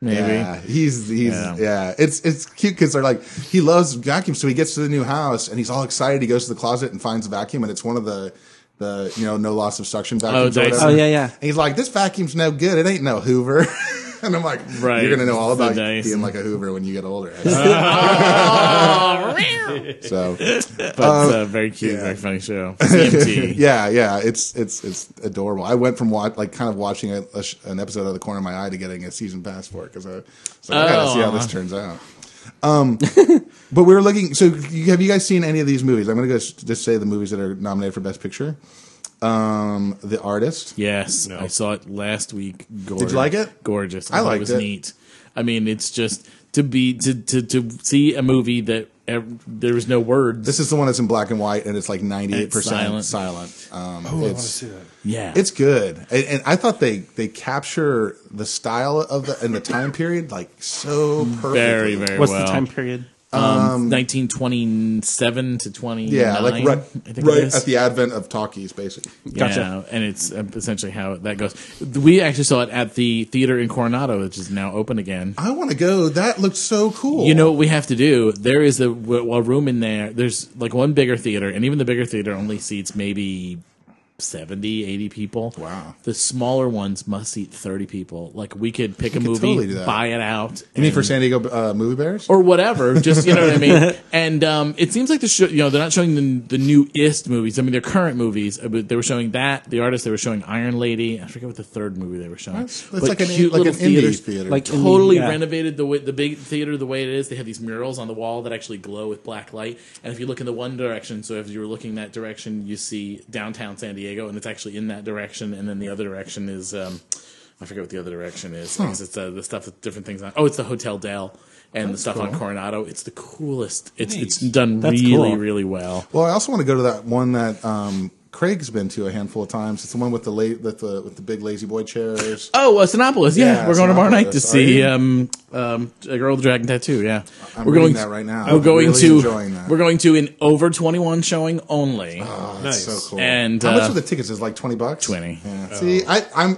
Maybe. Yeah, he's he's Yeah. yeah. It's it's cute because they're like he loves vacuums, so he gets to the new house and he's all excited. He goes to the closet and finds a vacuum, and it's one of the the you know no loss of suction oh, vacuums. or whatever. Oh, yeah, yeah. And he's like, this vacuum's no good. It ain't no Hoover. and I'm like, Right. you're gonna know all about being like a Hoover when you get older. so But it's a very cute, yeah. very funny show. CMT. yeah, yeah, it's it's it's adorable. I went from watch, like kind of watching a, a sh- an episode out of the corner of my eye to getting a season pass for it because I, so I gotta Oh. see how this turns out. Um, but we were looking. So, you, have you guys seen any of these movies? I'm going to go s- just say the movies that are nominated for Best Picture. Um, The Artist. Yes, No. I saw it last week. Gorgeous. Did you like it? Gorgeous. I thought liked it was it. neat. I mean, it's just to be to to, to see a movie that ev- there was no words. This is the one that's in black and white, and it's like 98 percent silent. silent. Um, Oh, I want to it's see that. yeah, it's good, and, and I thought they they capture the style of the and the time period like so perfectly. very very What's well. the time period? Um, nineteen twenty seven to twenty. Yeah, like right, I think right it is. at the advent of talkies, basically. Gotcha. Yeah, and it's uh, essentially how that goes. We actually saw it at the theater in Coronado, which is now open again. I want to go. That looks so cool. You know what we have to do? There is a, w- a room in there. There's like one bigger theater, and even the bigger theater only seats maybe 70, 80 people. Wow. The smaller ones must seat 30 people. Like we could pick a could movie, totally do that. buy it out. You mean for San Diego uh, movie bears? or whatever. Just you know what I mean. And um, it seems like the show, you know they're not showing the the newest movies. I mean they're current movies, uh, but they were showing that the artist they were showing Iron Lady. I forget what the third movie they were showing. It's But like an cute like an little indie theater. Like indie, Totally yeah. renovated the way, the big theater the way it is. They have these murals on the wall that actually glow with black light. And if you look in the one direction, so if you were looking that direction, you see downtown San Diego, and it's actually in that direction. And then the other direction is um, I forget what the other direction is. because It's uh, the stuff with different things on. Oh, it's the Hotel Del. And the stuff on Coronado, it's the coolest. It's it's done That's really, cool. really well. well, I also want to go to that one that um, Craig's been to a handful of times. It's the one with the la- with the with the big lazy boy chairs. Oh, uh, Cinépolis. Yeah, Yeah, we're going tomorrow night to Are see um, um, a girl with a dragon tattoo. Yeah, I'm we're going that right now. We're I'm going really to enjoying that. we're going to an over twenty one showing only. Oh, Nice. that's so cool. And, how much uh, are the tickets? Is like twenty bucks? 20. Yeah. See, I, I'm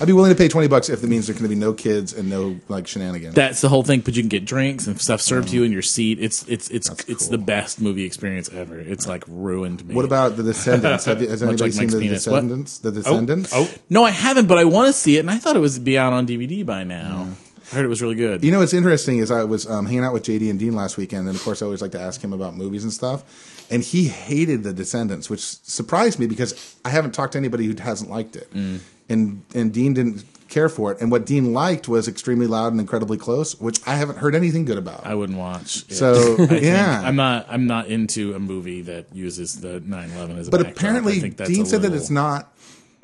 I'd be willing to pay twenty bucks if it means there's going to be no kids and no like shenanigans. That's the whole thing. But you can get drinks and stuff served to you in your seat. It's it's it's That's it's cool. the best movie experience ever. It's like ruined me. what about the Descendants? Have you, has anybody like seen Mike's the penis. What? Descendants? The Descendants. Oh, No, I haven't, but I want to see it, and I thought it was be out on DVD by now. I heard it was really good. You know what's interesting is I was um, hanging out with JD and Dean last weekend, and of course I always like to ask him about movies and stuff. And he hated The Descendants, which surprised me because I haven't talked to anybody who hasn't liked it. Mm. And and Dean didn't care for it. And what Dean liked was extremely loud and incredibly close, which I haven't heard anything good about. I wouldn't watch. it. so yeah, I'm not. I'm not into a movie that uses the 9/11 as a but. Apparently Dean said that it's not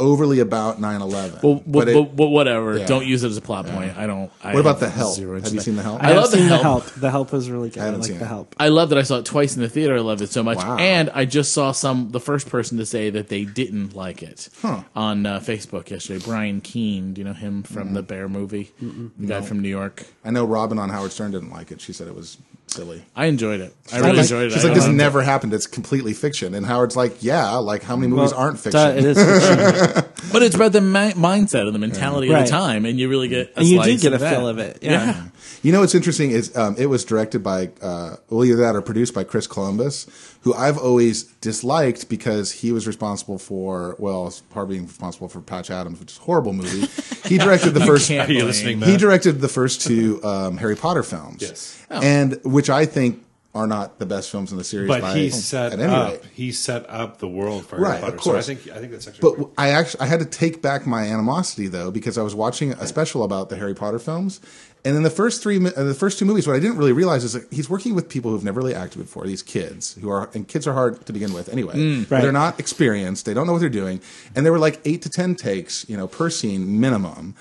overly about 9-11. Well, but but, it- but, whatever. yeah. Don't use it as a plot point. I don't. I what about The Help? Have you seen. The Help? I I have love The Help. the help. The help was really good. I, haven't like seen the it. help. I love that I saw it twice in the theater. I loved it so much, Wow. and I just saw some the first person to say that they didn't like it Huh. on uh, Facebook yesterday. Brian Keene, do you know him from Mm-hmm. the Bear movie? The guy from New York. I know Robin on Howard Stern didn't like it. She said it was silly. I enjoyed it. I She's really like, enjoyed it. She's I like, this loved it. never happened. It's completely fiction. And Howard's like, yeah, like how many movies Well, aren't duh, fiction? it is fiction. But it's about the mi- mindset and the mentality of Right. the time, and you really get. A and you do get a of feel of it. Yeah. Yeah. You know what's interesting is um, it was directed by uh, well either that or produced by Chris Columbus, who I've always disliked because he was responsible for well, as part being responsible for Patch Adams, which is a horrible movie. He directed the first. can't Are you blame. listening, He Matt? directed the first two um, Harry Potter films. Yes. and which I think are not the best films in the series. But by, he set at any up. rate. He set up the world for Right, Harry Potter. of So I think I think that's actually. But I actually I had to take back my animosity though because I was watching a special about the Harry Potter films, and in the first three, uh, the first two movies, what I didn't really realize is that he's working with people who've never really acted before. These kids who are and kids are hard to begin with anyway. Right. They're not experienced. They don't know what they're doing, and there were like eight to ten takes, you know, per scene minimum.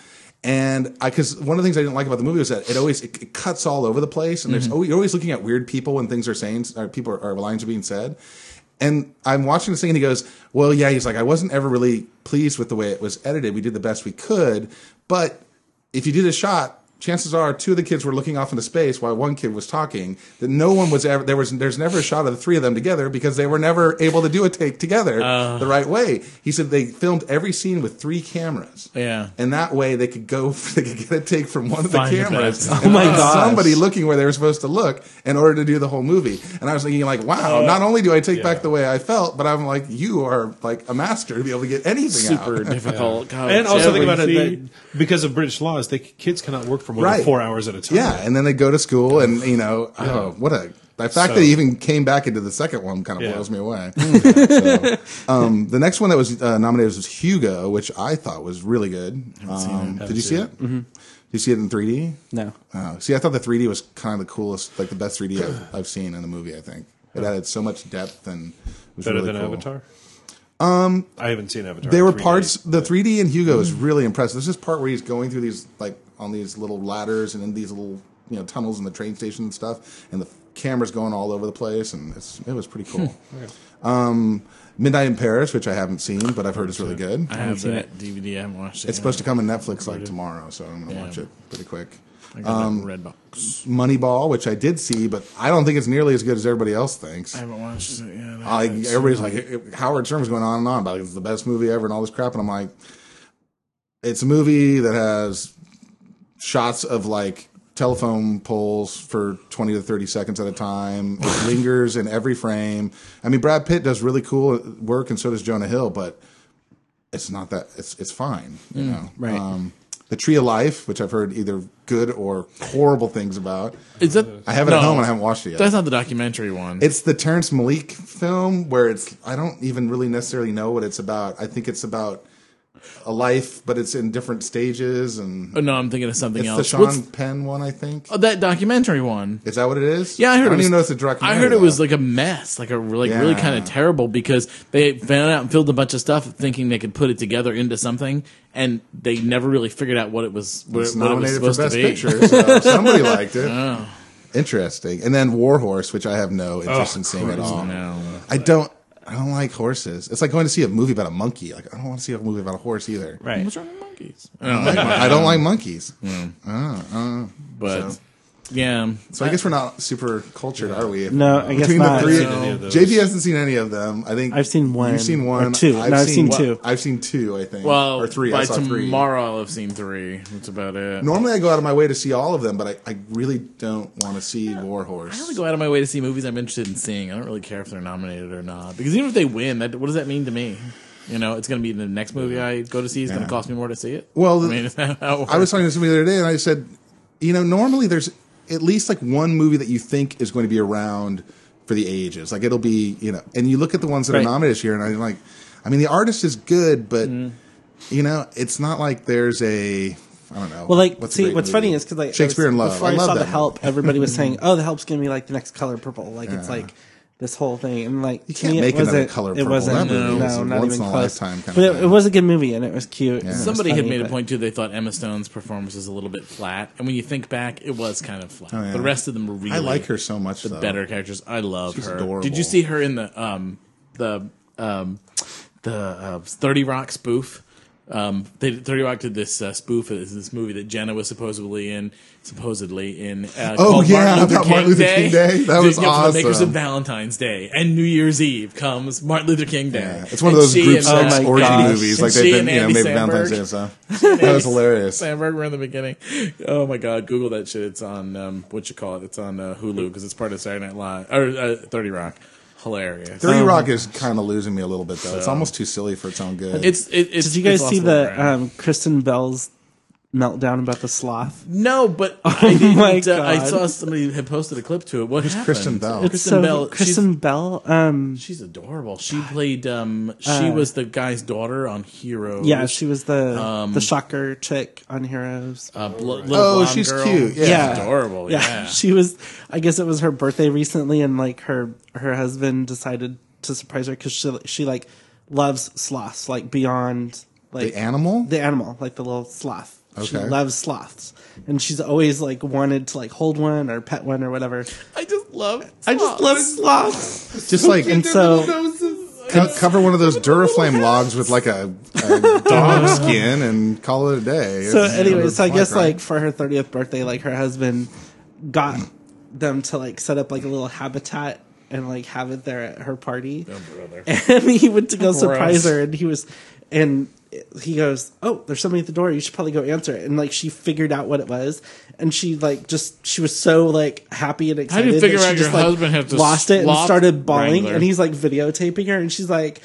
And I, because one of the things I didn't like about the movie was that it always it, it cuts all over the place, and there's always, you're always looking at weird people when things are saying, or people are, or lines are being said. And I'm watching this thing, and he goes, "Well, yeah." He's like, "I wasn't ever really pleased with the way it was edited. We did the best we could, but if you did a shot." Chances are, two of the kids were looking off into space while one kid was talking. That no one was ever there was there's never a shot of the three of them together because they were never able to do a take together uh. the right way. He said they filmed every scene with three cameras. Yeah. and that way they could go they could get a take from one of the Find the cameras. best. and Oh my find gosh. Somebody looking where they were supposed to look in order to do the whole movie. And I was thinking like, wow, oh. not only do I take back the way I felt, but I'm like, you are like a master to be able to get anything Super out. difficult. God, and also think about it that because of British laws, they kids cannot work for more Right. than four hours at a time. Yeah, and then they go to school, and you know, oh, what a the fact So- that he even came back into the second one kind of Yeah. blows me away. So, um, the next one that was uh, nominated was Hugo, which I thought was really good. Um, did you see it? Mm-hmm. Did you see it in 3D? No. Oh, see, I thought the 3D was kind of the coolest, like the best 3D I've, I've seen in a movie. I think it added so much depth and it was better really than cool. Avatar. Um, I haven't seen Avatar. There were 3D. parts. The 3D in Hugo is really impressive. There's this part where he's going through these like on these little ladders and in these little you know tunnels in the train station and stuff, and the camera's going all over the place, and it's it was pretty cool. um, Midnight in Paris, which I haven't seen, but I've heard is really good. I have that DVD. I haven't watched it. It's supposed to come on Netflix like tomorrow, so I'm gonna watch it pretty quick. I got um, Redbox. Moneyball, which I did see, but I don't think it's nearly as good as everybody else thinks. I haven't watched it yet. I, everybody's like Howard Stern was going on and on about like, it's the best movie ever and all this crap, and I'm like, it's a movie that has shots of like telephone poles for 20 to 30 seconds at a time. It lingers in every frame. I mean, Brad Pitt does really cool work, and so does Jonah Hill, but it's not that. It's it's fine, you know. right. Um, the Tree of Life, which I've heard either good or horrible things about. Is that? I have it No. at home and I haven't watched it yet. That's not the documentary one. It's the Terrence Malick film where it's I don't even really necessarily know what it's about. I think it's about a life, but it's in different stages and oh, no, I'm thinking of something it's the else. Sean What's Penn one, I think. oh, that documentary one? Is that what it is? Yeah, I heard. I it don't was, even know it's a direct. I heard it was like a mess, like a like really kind of terrible because they found out and filled a bunch of stuff thinking they could put it together into something, and they never really figured out what it was. What, it's it- what it was nominated for Best. Picture, so somebody liked it. Oh. Interesting. And then War Horse, which I have no interest in seeing at all. No. I don't. I don't like horses. It's like going to see a movie about a monkey. Like I don't want to see a movie about a horse either. Right. What's wrong with monkeys? I don't like monkeys. Uh, uh. But So- yeah, So I guess we're not super cultured, are we? No, I guess Between not. the three, Seen any of those. JV hasn't seen any of them. I think I've seen one You've seen one. or two. No, I've seen two. I've seen two. I think. well, or three. By I saw three. tomorrow, I'll have seen three. That's about it. Normally, I go out of my way to see all of them, but I, I really don't want to see War Horse. I only go out of my way to see movies I'm interested in seeing. I don't really care if they're nominated or not because even if they win, that what does that mean to me? You know, it's going to be the next movie I go to see is going Yeah. to cost me more to see it. Well, I mean, is that how it I was works? talking to somebody the other day, and I said, you know, normally there's at least like one movie that you think is going to be around for the ages. Like it'll be, you know, and you look at the ones that Right. are nominated this year, and I'm like, I mean, the artist is good, but Mm. you know, it's not like there's a, I don't know. Well, like, what's see, what's movie? funny is because like Shakespeare was- in Love. Before I I, saw the movie. help, everybody was saying, "Oh, the help's gonna be like the next Color Purple." Like it's like this whole thing, and like You to can't me, make it wasn't. another Color it Purple. wasn't. That movie no, is not once even in a close. lifetime kind but of it, it was a good movie, and it was cute. and it was Somebody had funny, made a point too. They thought Emma Stone's performance was a little bit flat, and when you think back, it was kind of flat. Oh, yeah. The rest of them were really. I like her so much. the though. better characters. I love She's her. adorable. Did you see her in the um the um the uh, Thirty Rock spoof? um, they Thirty Rock did this uh, spoof of this, this movie that Jenna was supposedly in, supposedly in. Uh, Oh, yeah, Martin Luther, King, Martin Luther Day. King Day? That was You know, The makers awesome. of Valentine's Day and New Year's Eve comes Martin Luther King Day. Yeah, it's one of those she group and, sex my orgy gosh. movies, and like they've been, you know, Andy made Valentine's Day Samberg. and stuff. That was hilarious. Samberg were in the beginning. Oh my god, Google that shit. It's on um, what you call it. It's on uh, Hulu because it's part of Saturday Night Live or uh, Thirty Rock. Hilarious. Thirty Rock is kind of losing me a little bit though. It's almost too silly for its own good. It's it, it's. Did you guys it's see the um, Kristen Bell's meltdown about the sloth? No, but I didn't. my uh, I God. saw somebody had posted a clip to it. What happened? Kristen Bell? It's Kristen so Bell. Kristen Bell. Um, She's, she's adorable. She played. Um, she was the guy's daughter on Heroes. Uh, yeah, she was the Um, the shocker chick on Heroes. Uh, bl- little Oh, blonde she's girl. cute. Yeah. Yeah. adorable. yeah, Yeah, she was. I guess it was her birthday recently, and like her her husband decided to surprise her because she she like loves sloths like beyond like the animal. the animal, like the little sloth. She Okay. loves sloths, and she's always like wanted to like hold one or pet one or whatever. I just love. I just love sloths, Just like and so co- cover one of those Duraflame logs with like a, a dog skin and call it a day. so It's- anyway, so I guess right. like for her thirtieth birthday, like her husband got them to like set up like a little habitat and like have it there at her party. Oh, and he went to go surprise her, and he was, and he goes, "Oh, there's somebody at the door. You should probably go answer it." And like she figured out what it was, and she like just she was so like happy and excited. How do you figure she out just, your like, husband has to lost it and started bawling? wrangler? And he's like videotaping her, and she's like.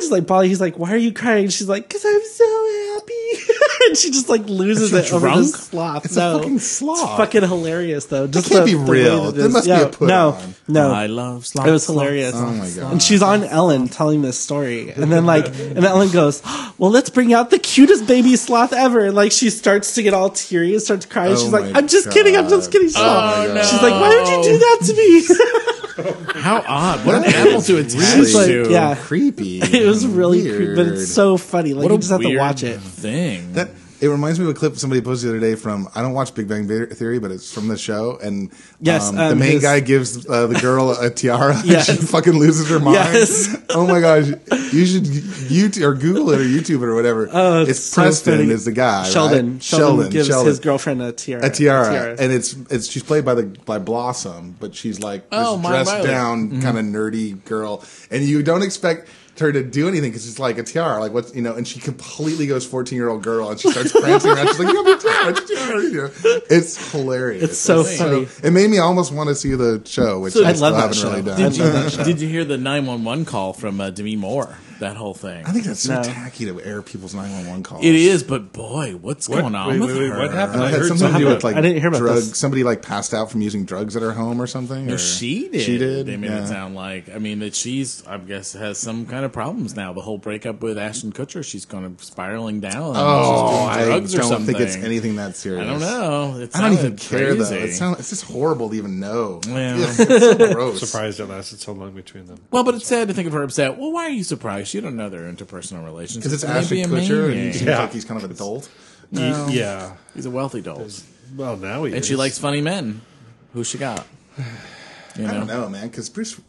Just like bawling, he's like, "Why are you crying?" She's like, "Cause I'm so happy," and she just like loses it she over drunk? this sloth. It's a no, fucking sloth. It's fucking hilarious though. Just can't the- be the real. that it There is. must be a put no, on. no, I love. Sloth, it was sloth, hilarious. Oh my god! And she's on Ellen telling this story. And then like and Ellen goes, Well, let's bring out the cutest baby sloth ever. And like she starts to get all teary and starts crying. Oh She's like, I'm just kidding, I'm just kidding. Oh Sloth. my God. She's like, Why would you do that to me? How odd! What an That animal to attach She's like, to. yeah. creepy. it was really creepy, but it's so funny. Like What you just have to watch it. Thing. That it reminds me of a clip somebody posted the other day from I don't watch Big Bang Theory, but it's from the show, and Yes, um, the um, main his- guy gives uh, the girl a tiara. and Yes. she fucking loses her mind. Yes. Oh my gosh, you should YouTube or Google it or YouTube it or whatever. Oh, it's so Preston funny. is the guy. Sheldon. right? Sheldon, gives Sheldon. his girlfriend a tiara. a tiara, and it's it's she's played by the by Blossom, but she's like this Oh, my dressed Riley. down kind of nerdy girl, and you don't expect her to do anything because it's like a tiara, like what's you know, and she completely goes fourteen year old girl, and she starts prancing around. She's like, "You have a tiara, it's a tiara," you know. It's hilarious. It's so funny. it made me almost want to see the show, which So- I I still love that haven't show. really done. Did you, love that show. did you hear the 911 call from uh, Demi Moore? That whole thing. I think that's so No. tacky to air people's nine one one calls. It is, but boy, what's What? going on Wait, with wait, wait, her? what happened? And I had heard something to do something with like I didn't hear about drugs. this. Somebody like passed out from using drugs at her home or something. No, or- she did. She did. They made yeah. it sound like I mean that she's I guess has some kind of problems now. The whole breakup with Ashton Kutcher, she's going to spiraling down. Oh, she's doing I drugs or don't something. think it's anything that serious. I don't know. It I don't even sounded care crazy. though. It sounds it's just horrible to even know. Yeah, it's so gross. Surprised it lasted so long between them. Well, but it's sad to think of her upset. Well, why are you surprised? You don't know their interpersonal relations. Because it's Maybe Ashton Kutcher, and he seems Yeah. like he's kind of an adult. Ye- yeah. He's a wealthy dolt, Well, now he and is. she likes funny men. Who she got? You I don't know, man. Because Bruce,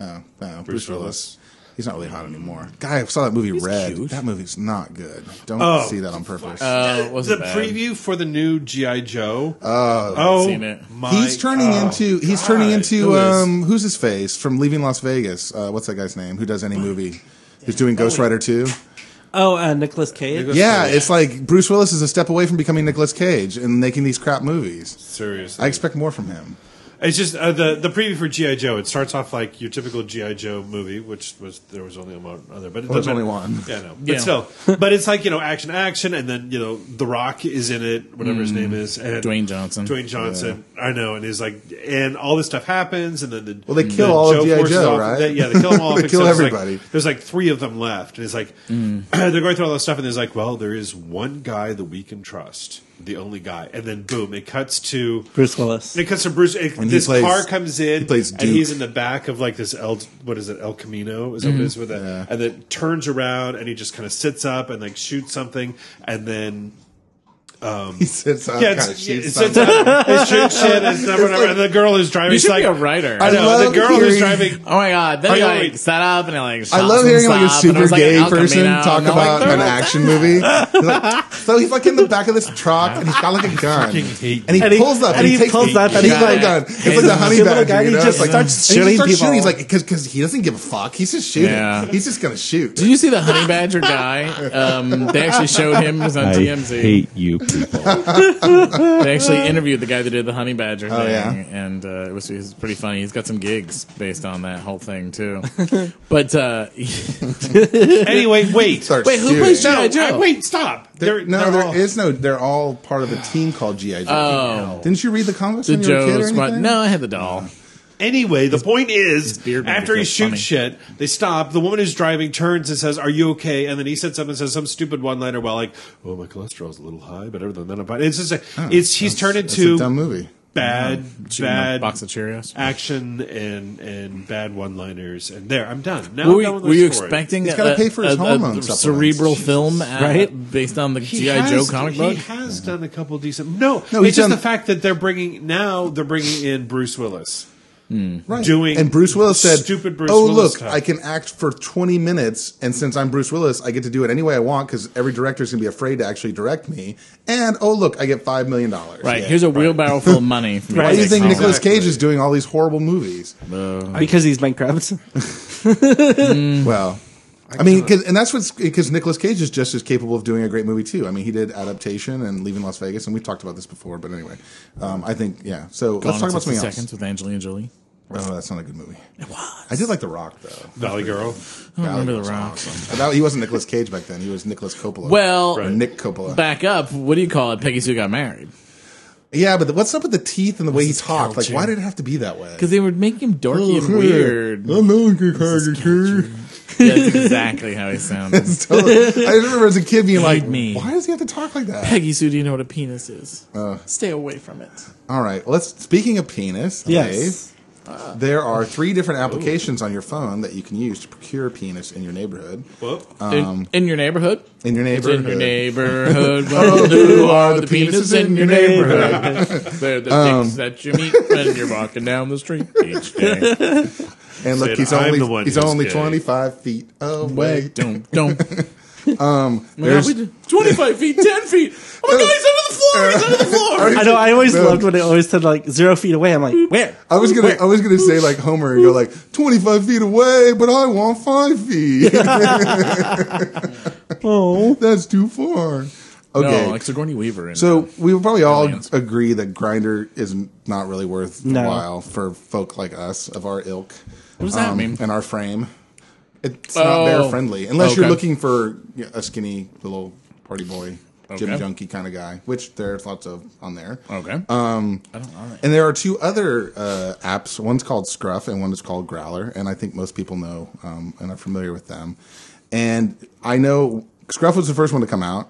oh, no, Bruce, Bruce Willis, Willis. he's not really hot anymore. Guy, I saw that movie Red. cute. That movie's not good. Don't Oh. see that on purpose. uh, the wasn't bad. preview for the new GI Joe. oh, oh, seen it. my! he's turning oh, into he's God. turning into Who is? um who's his face from Leaving Las Vegas? Uh, what's that guy's name? Who does any movie? Who's doing Ghost Rider too? Oh, uh, Nicolas Cage. Nicolas Yeah, Cage. it's like Bruce Willis is a step away from becoming Nicolas Cage and making these crap movies. seriously. I expect more from him. It's just uh, the the preview for GI Joe. It starts off like your typical GI Joe movie, which was there was only one other, but it Well, there's doesn't only matter. one. Yeah, no, but Yeah. still, but it's like you know action, action, and then you know The Rock is in it, whatever his name is, and Dwayne Johnson. Dwayne Johnson. I know, and he's like, and all this stuff happens, and then the Well, they kill the all of G.I. forces Joe, off- right? they- yeah, they kill them all. They except kill it's like- everybody. there's like three of them left, and it's like they're going through all this stuff, and there's like, well, there is one guy that we can trust, the only guy, and then boom, it cuts to Bruce Willis. it cuts to Bruce. It, And he this plays- car comes in, he plays and Duke. he's in the back of like this El. What is it? El Camino is that what mm-hmm. it is with it? Yeah. And then turns around and he just kind of sits up and like shoots something, and then he sits up, Yeah, kind of it's, yeah, shoots it's, it's, it's shit and stuff, whatever. And the girl who's driving, You is should like, be a writer. I I know, love the girl who's driving. Oh my god! Then he yeah, like wait. sat up and he like. I love hearing like a stuff, and it super was like gay person Camino, talk and like, about an action movie. Like- so he's like in the back of this truck and he's got like a gun, and he pulls up and he pulls the- up and he's he's got a gun. It's like the honey badger, guy, he just like- starts and he shooting people. He's like because because he doesn't give a fuck. He's just shooting. He's just gonna shoot. Did you see the honey badger guy? Um, they actually showed him. It was on TMZ. you people. They actually interviewed the guy that did the honey badger thing, Oh, yeah? and uh, it was, it was pretty funny. He's got some gigs based on that whole thing too. But uh, Anyway, wait. Starts Wait, who plays No, G.I. Joe? I- wait, stop. They're, no, they're there all- is no. They're all part of a team called GI Joe. Oh. Didn't you read the comics the when you were a kid Joe or squad. anything? No, I had the doll. Anyway, the point is, beard made after me he feel shoots funny. shit, they stop. The woman who's driving turns and says, "Are you okay?" And then he sits up and says some stupid one-liner about like, "Oh, my cholesterol's a little high, but other than that, I'm fine." It's just, a, it's he's turned It's into a dumb movie. bad, Shooting a bad box of Cheerios. action and and bad one-liners. And there, I'm done. Now Were, I'm we- done with were the you story. expecting He's a, gotta pay for his a- a hormone supplements. cerebral film uh, Right? based on the He GI has- Joe comic book? he book? has done a couple decent. No, No, he's it's just done- the fact that they're bringing now they're bringing in Bruce Willis. Right. doing and Bruce Willis said, stupid Bruce "Oh Willis look, stuff." I can act for 20 minutes, and since I'm Bruce Willis, I get to do it any way I want because every director is going to be afraid to actually direct me. And oh look, I get five million dollars. Right. Here's a wheelbarrow full of money. for me Right. Why do you think home. Nicolas Exactly. Cage is doing all these horrible movies? because he's bankrupt. Well, I mean, 'cause- and that's what's because Nicolas Cage is just as capable of doing a great movie too. I mean, he did adaptation and Leaving Las Vegas, and we've talked about this before. But anyway, um, I think yeah. So Gone let's talk about 60 something seconds else. with Angelina Jolie. Oh, that's not a good movie. It was. I did like The Rock though. Valley Girl. I don't remember was the Rock. awesome. That- he wasn't Nicolas Cage back then. He was Nicolas Coppola. Well, or Nick Coppola. back up. What do you call it? Peggy Sue got married yeah, but the, what's up with the teeth and the way he talked? Like, why did it have to be that way? because they would make him dorky and weird. I'm not a character. Yeah, that's exactly how he sounded. Totally. I just remember as a kid being like, me. why does he have to talk like that? Peggy Sue, do you know what a penis is? Uh. Stay away from it. All right. Well, let's. Speaking of penis, Yes. Dave, there are three different applications on your phone that you can use to procure penis in your neighborhood. Whoop. in, in your neighborhood? In your It's neighborhood. in your neighborhood. Well, who are the penises in your neighborhood? They're the Um, dicks that you meet when you're walking down the street each day. And look, Said, he's "I'm only he's only 25 feet away. Don't, don't. Um, there's, we 25 feet, 10 feet. Oh my God, he's under the floor. He's under the floor. I know. I always No. loved when it always said like zero feet away. I'm like, mm. where? I was gonna I was gonna say like Homer and go like 25 feet away, but I want five feet. Oh, That's too far. Okay. No, like Sigourney Weaver. In So uh, we would probably all Aliens. agree that Grindr is not really worth No. the while for folk like us of our ilk. What does that um, mean? And our frame. It's not Oh. bear friendly unless you're Okay. looking for you know, a skinny little party boy, Okay. junkie kind of guy, which there's lots of on there. Okay. Um, and there are two other uh, apps. One's called Scruff, and one is called Growlr. And I think most people know um, and are familiar with them. And I know Scruff was the first one to come out,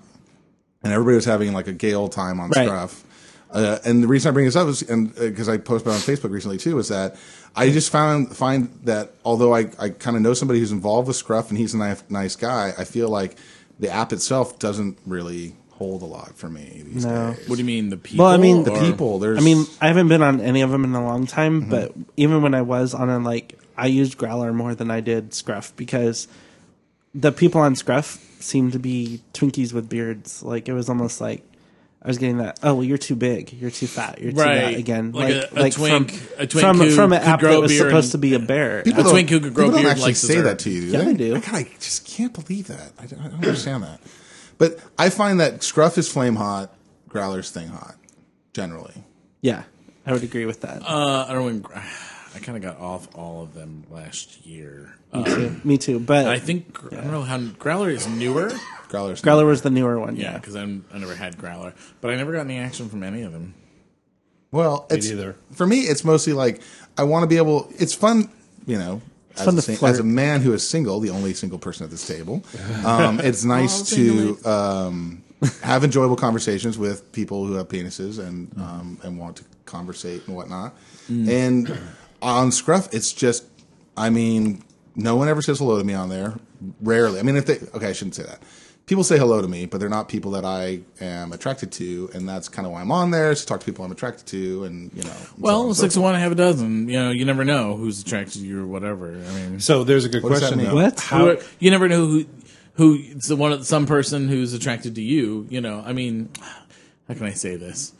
and everybody was having like a gay old time on Right. Scruff. Uh, and the reason I bring this up is, and because I posted on Facebook recently too, is that I just found find that although I, I kind of know somebody who's involved with Scruff and he's a nice, nice guy, I feel like the app itself doesn't really hold a lot for me these No. days. what do you mean, the people? Well, I mean, The or- people, there's. I mean, I haven't been on any of them in a long time, mm-hmm. but even when I was on it, like I used Growlr more than I did Scruff because the people on Scruff seemed to be Twinkies with beards. Like it was almost like I was getting that. Oh, well, you're too big. You're too fat. You're too Right. that again. Like a- a twink- from, a twink from, who from an could app grow that was beard supposed and- to be a bear. People A don't- twink who could grow people don't beard actually like say dessert. that to you. Do Yeah, they? they do. I, God, I just can't believe that. I don't, I don't understand that. But I find that Scruff is flame hot, Growlr's thing hot, generally. Yeah, I would agree with that. Uh, I don't. know, I kind of got off all of them last year. Me too. Me too. But I think I don't know how Growlr is newer. Growlr's Growlr was the newer one. Yeah, Yeah. because I never had Growlr, but I never got any action from any of them. Well, it's, neither. for me, it's mostly like I want to be able. It's fun, you know. As, a, to sing- flirt. as a man who is single, the only single person at this table, um, it's nice to um, have enjoyable conversations with people who have penises and um, and want to conversate and whatnot. And on Scruff, it's just, I mean, no one ever says hello to me on there. Rarely. I mean, if they, okay, I shouldn't say that. People say hello to me, but they're not people that I am attracted to, and that's kind of why I'm on there to talk to people I'm attracted to, and you know. and Well, so six of forth. one, half a dozen. You know, you never know who's attracted to you or whatever. I mean, So there's a good What does that question mean? though. What? How, who- you never know who who it's the one some person who's attracted to you. You know, I mean, how can I say this?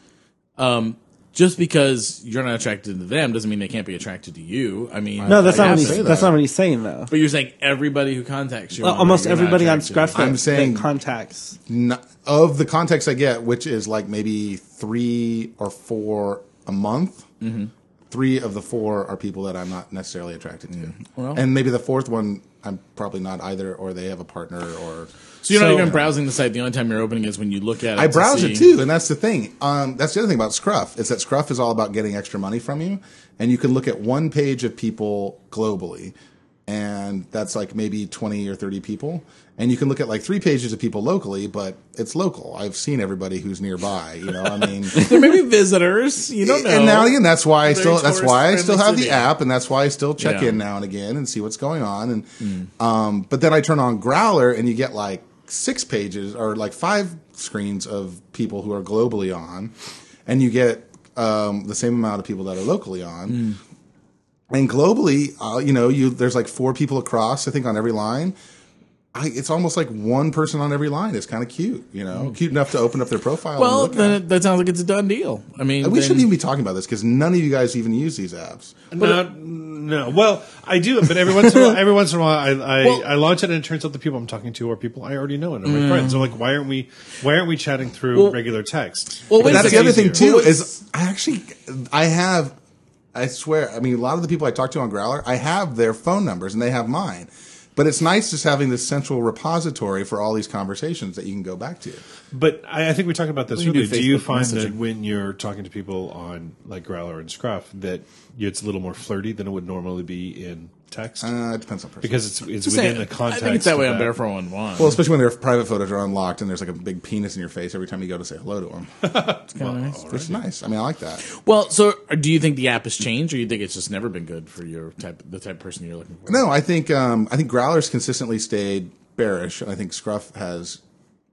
Um, just because you're not attracted to them doesn't mean they can't be attracted to you. I mean, No, that's I not what didn't he's, say that's not what he's saying though. But you're saying everybody who contacts you, Well, almost there, you're not everybody on attracted to. Scruff I'm saying- contacts. N- of the contacts I get, which is like maybe three or four a month. Mm-hmm. Three of the four are people that I'm not necessarily attracted to, Well- and maybe the fourth one I'm probably not either, or they have a partner, or So you're not even browsing the site. The only time you're opening is when you look at it. I to browse see- it too, and that's the thing. Um, that's the other thing about Scruff is that Scruff is all about getting extra money from you, and you can look at one page of people globally, and that's like maybe twenty or thirty people, and you can look at like three pages of people locally, but it's local. I've seen everybody who's nearby. You know, I mean. There may be visitors. You don't know. And now again, that's why I still that's why I still have the app, and that's why I still check Yeah. in now and again and see what's going on. And um, but then I turn on Growlr, and you get like six pages or like five screens of people who are globally on, and you get um, the same amount of people that are locally on. And globally, uh, you know, you there's like four people across, I think, on every line. I, it's almost like one person on every line. It's kind of cute, you know, cute enough to open up their profile. Well, then it, that sounds like it's a done deal. I mean, we then- shouldn't even be talking about this because none of you guys even use these apps. no, no. Well, I do, but every once in a while, every once in a while, I I, Well- I launch it, and it turns out the people I'm talking to are people I already know and are my friends. I'm like, why aren't we? Why aren't we chatting through regular text? Well, that's the other thing too Well, is I actually I have I swear I mean a lot of the people I talk to on Growlr I have their phone numbers and they have mine. But it's nice just having this central repository for all these conversations that you can go back to. But I, I think we talked about this We can do. Do you Facebook find that when you're talking to people on like Growlr and Scruff that it's a little more flirty than it would normally be in text Uh, it depends on person. because it's it's Just within saying, the context. I think it's that way of on Bear 411. well, especially when their private photos are unlocked and there's like a big penis in your face every time you go to say hello to them. Which is nice. It's nice. I mean, I like that. Well, so uh, do you think the app has changed, or you think it's just never been good for your type, the type of person you're looking for? No, I think um, I think Growlr's consistently stayed bearish, and I think Scruff has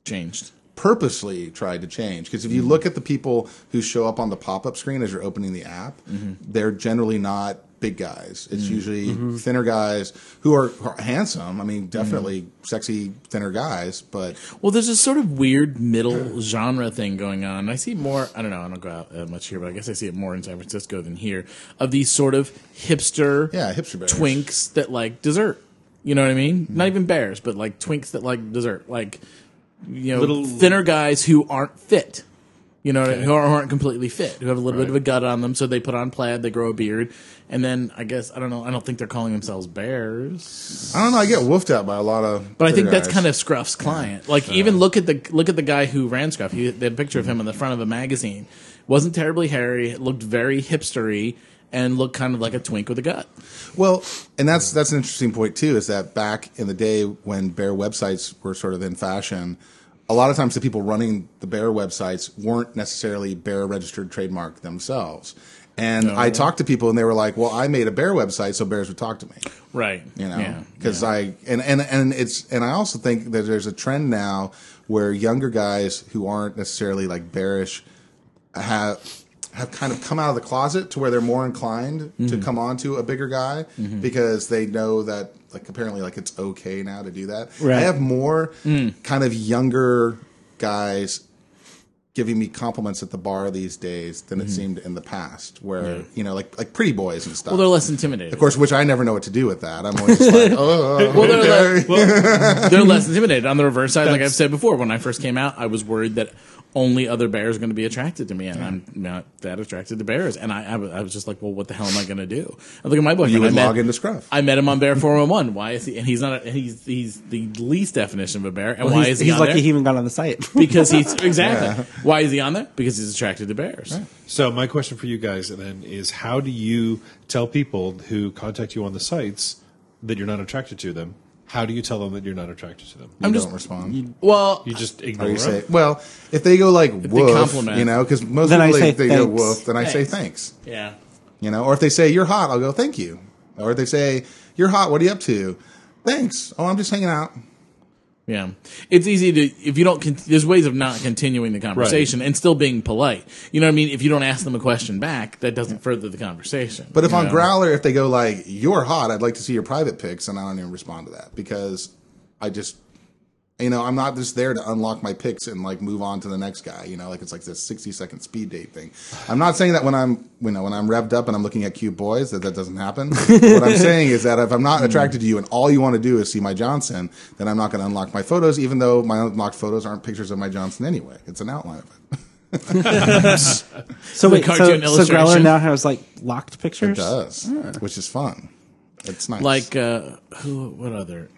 Changed. purposely tried to change because if you look at the people who show up on the pop-up screen as you're opening the app they're generally not big guys it's mm-hmm. usually mm-hmm. thinner guys who are, are handsome i mean definitely mm-hmm. sexy thinner guys but Well, there's this sort of weird middle genre thing going on. I see more. I don't know. I don't go out uh, much here, but I guess I see it more in San Francisco than here. Of these sort of hipster, yeah hipster bears. twinks that like dessert. You know what I mean? Not even bears, but like twinks that like dessert. Like you know, Little- thinner guys who aren't fit. You know, who aren't- who aren't completely fit, who have a little bit of a gut on them, so they put on plaid, they grow a beard, and then I guess I don't know. I don't think they're calling themselves bears. i don't know i get woofed at by a lot of But I think that's guys. kind of Scruff's client. Like even look at the look at the guy who ran Scruff. He they had a picture of him on the front of a magazine. wasn't terribly hairy. Looked very hipstery and looked kind of like a twink with a gut. Well, and that's that's an interesting point too. Is that back in the day when bear websites were sort of in fashion, a lot of times the people running the bear websites weren't necessarily bear registered trademark themselves. And oh, I talked to people, and they were like, "Well, I made a bear website, so bears would talk to me." Right. You know, Yeah. because I and and and it's and I also think that there's a trend now where younger guys who aren't necessarily like bearish have have kind of come out of the closet to where they're more inclined to mm-hmm. come on to a bigger guy mm-hmm. because they know that like apparently like it's okay now to do that. Right. I have more mm. kind of younger guys giving me compliments at the bar these days than it mm-hmm. seemed in the past where you know like like pretty boys and stuff. Well, they're less intimidated. Of course, which I never know what to do with that. I'm always like, oh, oh, oh, Well, they're, okay. le- they're less intimidated. On the reverse side, like I've said before, when I first came out, I was worried that only other bears are going to be attracted to me, and I'm not that attracted to bears. And I, I, was, I was just like, well, what the hell am I going to do? I look at my boyfriend. you would I met, log into Scruff. I met him on Bear 411. Why is he? And he's not. A, he's he's the least definition of a bear. And why is he he's on lucky there? he even got on the site. because he's exactly. Why is he on there? Because he's attracted to bears. So my question for you guys then is: How do you tell people who contact you on the sites that you're not attracted to them? How do you tell them that you're not attracted to them? You I'm don't just- respond. Well, You just ignore you them. say, well, if they go like they woof, compliment. you know, because most Then I people say they, they go thanks. woof, then I say Thanks. thanks. yeah. You know, or if they say you're hot, I'll go thank you. Or if they say you're hot, what are you up to? Thanks. Oh, I'm just hanging out. Yeah, it's easy to if you don't. Con- there's ways of not continuing the conversation and still being polite. You know what I mean? If you don't ask them a question back, that doesn't further the conversation. But if on know? Growlr, if they go like, "You're hot," I'd like to see your private pics, and I don't even respond to that because I just, you know, I'm not just there to unlock my pics and like move on to the next guy. You know, like it's like this 60 second speed date thing. I'm not saying that when I'm, you know, when I'm revved up and I'm looking at cute boys that that doesn't happen. what I'm saying is that if I'm not attracted to you and all you want to do is see my Johnson, then I'm not going to unlock my photos, even though my unlocked photos aren't pictures of my Johnson anyway. It's an outline of it. So wait, so, cartoon so Growlr now has like locked pictures. It does, which is fun. It's nice. like uh, who? What other?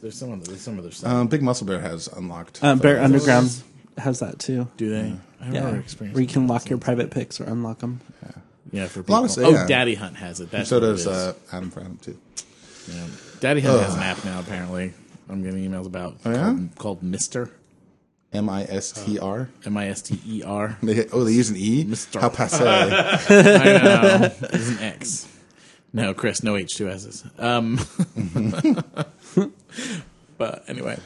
There's some other. There's some other stuff. um, Big Muscle Bear has unlocked. Um, Bear photos. Underground has that too. Do they? I've Yeah, never where experienced. you can lock your private pics or unlock them. Yeah, for lot people. of- oh, yeah. Daddy Hunt has it. That's So what it does is. uh, Adam for Adam too. Yeah. Daddy Hunt has an app now. Apparently, I'm getting emails about Oh, yeah? called, called Mister M I S T R. M I S T E R. They oh they use an E. Mr. How passe. I know. It's an X. No, Chris, no H two S's. Um, but anyway,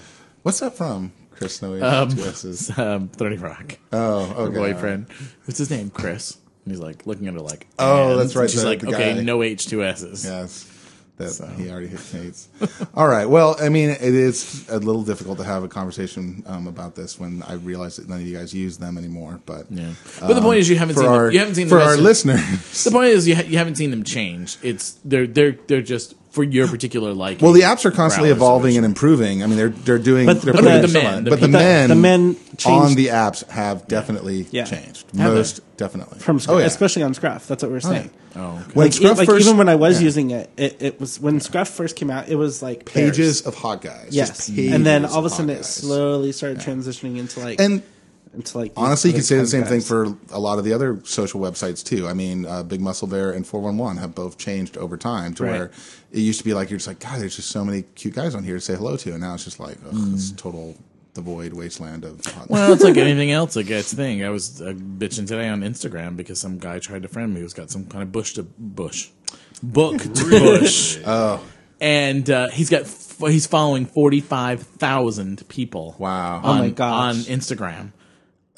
What's that from? Chris Snowy. Um, two S's. um, Thirty Rock. Oh, Her boyfriend. What's his name? Chris. And he's like looking at her like. Oh, "And?" that's right, She's the- like, the okay, guy. no H two S's. Yes. That he already hates. All right. Well, I mean, it is a little difficult to have a conversation um, about this when I realize that none of you guys use them anymore. But Yeah. But the point is, you haven't Um, seen our them, you haven't seen for our listeners. The point is, you, ha- you haven't seen them change. It's they're they're they're just for your particular like. Well, the apps are constantly Growlers evolving and improving. I mean, they're they're doing. But- they're but putting the- so the men, the but the men, the men on the apps have definitely Yeah. changed. Have they? Most definitely from Scruff, Oh yeah. especially on Scruff. That's what we're oh, saying. Oh, okay. when Like, Scruff like first, even when I was yeah. using it, it, it was when Scruff first came out. It was like pages bears. of hot guys. yes, and then all of a sudden it slowly started transitioning into like And into like honestly, you other could say the same thing for a lot of the other social websites too. I mean, uh, Big Muscle Bear and 411 have both changed over time to Right. where it used to be like you're just like, God, there's just so many cute guys on here to say hello to, and now it's just like, ugh, this total devoid wasteland of. Hot Well, it's like anything else that gets thing. I was uh, bitching today on Instagram because some guy tried to friend me who's got some kind of bush to bush, book to bush. oh, and uh, he's got f- he's following forty five thousand people. Wow. on, Oh my gosh. on Instagram.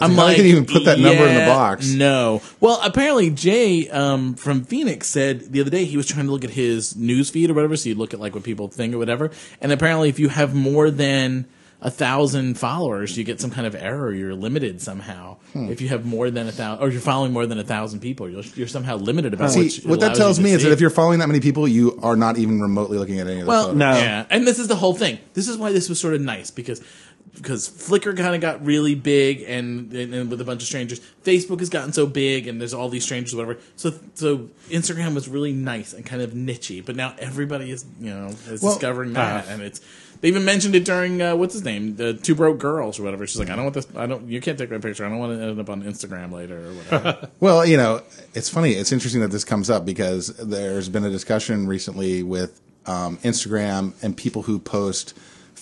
I'm how like, can you even put that number in the box? No. Well, apparently Jay um, from Phoenix said the other day he was trying to look at his news feed or whatever, so you look at like what people think or whatever. And apparently, if you have more than a thousand followers, you get some kind of error. You're limited somehow. Hmm. If you have more than a thousand, or you're following more than a thousand people, you're, you're somehow limited about See, what. what that tells me is see. that if you're following that many people, you are not even remotely looking at any of the Well, photos. No. yeah, and this is the whole thing. This is why this was sort of nice because because Flickr kind of got really big and, and, and with a bunch of strangers. Facebook has gotten so big and there's all these strangers, whatever. So so Instagram was really nice and kind of nichey, but now everybody is you know is Well, discovering that, and it's. They even mentioned it during uh, what's his name, the Two Broke Girls or whatever. She's like, I don't want this. I don't. You can't take my picture. I don't want to end up on Instagram later or whatever. Well, you know, it's funny. It's interesting that this comes up because there's been a discussion recently with um, Instagram and people who post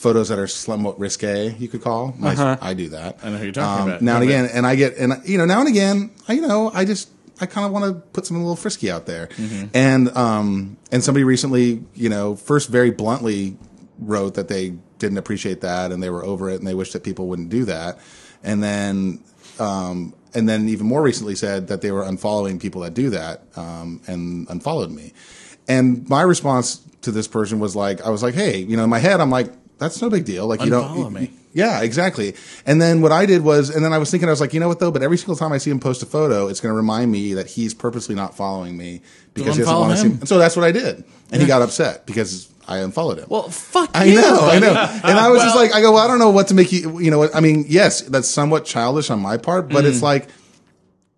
photos that are somewhat risque. You could call. My, I do that. Uh-huh. I know who you're talking Um, about. Now and again, and I get, and you know, now and again, I, you know, I just, I kind of want to put something a little frisky out there. Mm-hmm. And um, and somebody recently, you know, first very bluntly wrote that they didn't appreciate that and they were over it and they wished that people wouldn't do that. And then um, and then even more recently said that they were unfollowing people that do that um, and unfollowed me. And my response to this person was like, I was like, hey, you know, in my head, I'm like, that's no big deal. Like, you Unfollow don't. me. Yeah, exactly. And then what I did was, and then I was thinking, I was like, you know what though? But every single time I see him post a photo, it's going to remind me that he's purposely not following me because he doesn't unfollow want to see. him. And so that's what I did, and he got upset because I unfollowed him. well, fuck I you. know, I buddy. know. And I was just like, I go, well, I don't know what to make you, you know what? I mean, yes, that's somewhat childish on my part, but Mm. it's like,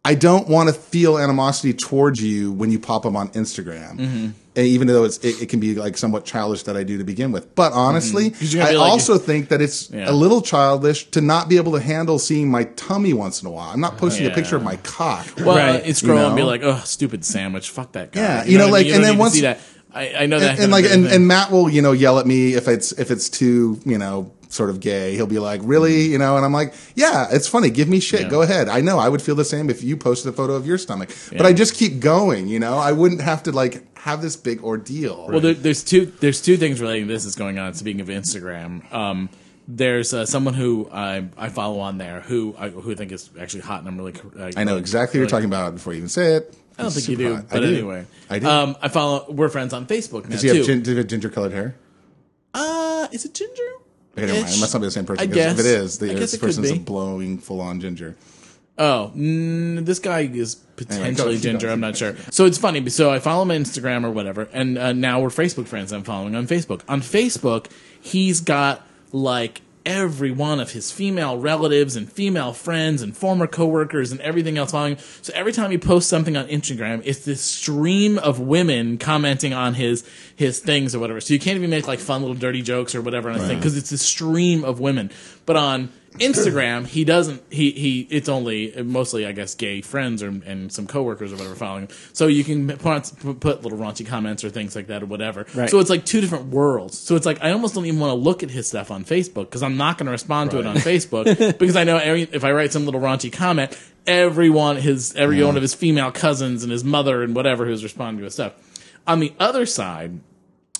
I don't want to feel animosity towards you when you pop up on Instagram. And even though it's, it, it can be like somewhat childish that I do to begin with. But honestly, Mm-hmm. I like- also think that it's Yeah. a little childish to not be able to handle seeing my tummy once in a while. I'm not posting a Yeah. picture of my cock. Well, Right. it's You scroll and be like, oh, stupid sandwich. Fuck that guy. Yeah, you know, what I like, mean? You and don't then need to once- see that. I, I know that. and, and like and, and Matt will you know yell at me if it's if it's too you know sort of gay he'll be like really you know and I'm like yeah it's funny give me shit Yeah. go ahead I know I would feel the same if you posted a photo of your stomach but I just keep going you know I wouldn't have to like have this big ordeal Well, there, there's two there's two things relating to this that's going on. Speaking of Instagram, um, there's uh, someone who I, I follow on there who I, who I think is actually hot, and I'm really. Uh, I know exactly what you're talking about before you even say it. I don't think you do, hot. but I do. anyway, I do. Um, I follow. We're friends on Facebook now Does he have, gin, have ginger colored hair? uh, is it ginger? Okay, never mind. It must not be the same person. I guess. If it is, the, this person's a blowing full on ginger. Oh, mm, this guy is potentially keep ginger. I'm not sure. So it's funny. So I follow him on Instagram or whatever, and uh, now we're Facebook friends. I'm following on Facebook. On Facebook, he's got like every one of his female relatives and female friends and former coworkers and everything else following. So every time he posts something on Instagram, it's this stream of women commenting on his his things or whatever. So you can't even make like fun little dirty jokes or whatever on his thing because it's a stream of women. But on Instagram, he doesn't. He he. It's only mostly, I guess, gay friends or and some coworkers or whatever following him. So you can put, put little raunchy comments or things like that or whatever. Right. So it's like two different worlds. So it's like I almost don't even want to look at his stuff on Facebook because I'm not going to respond to it on Facebook because I know every, if I write some little raunchy comment, everyone his every one of his female cousins and his mother and whatever who's responding to his stuff. On the other side,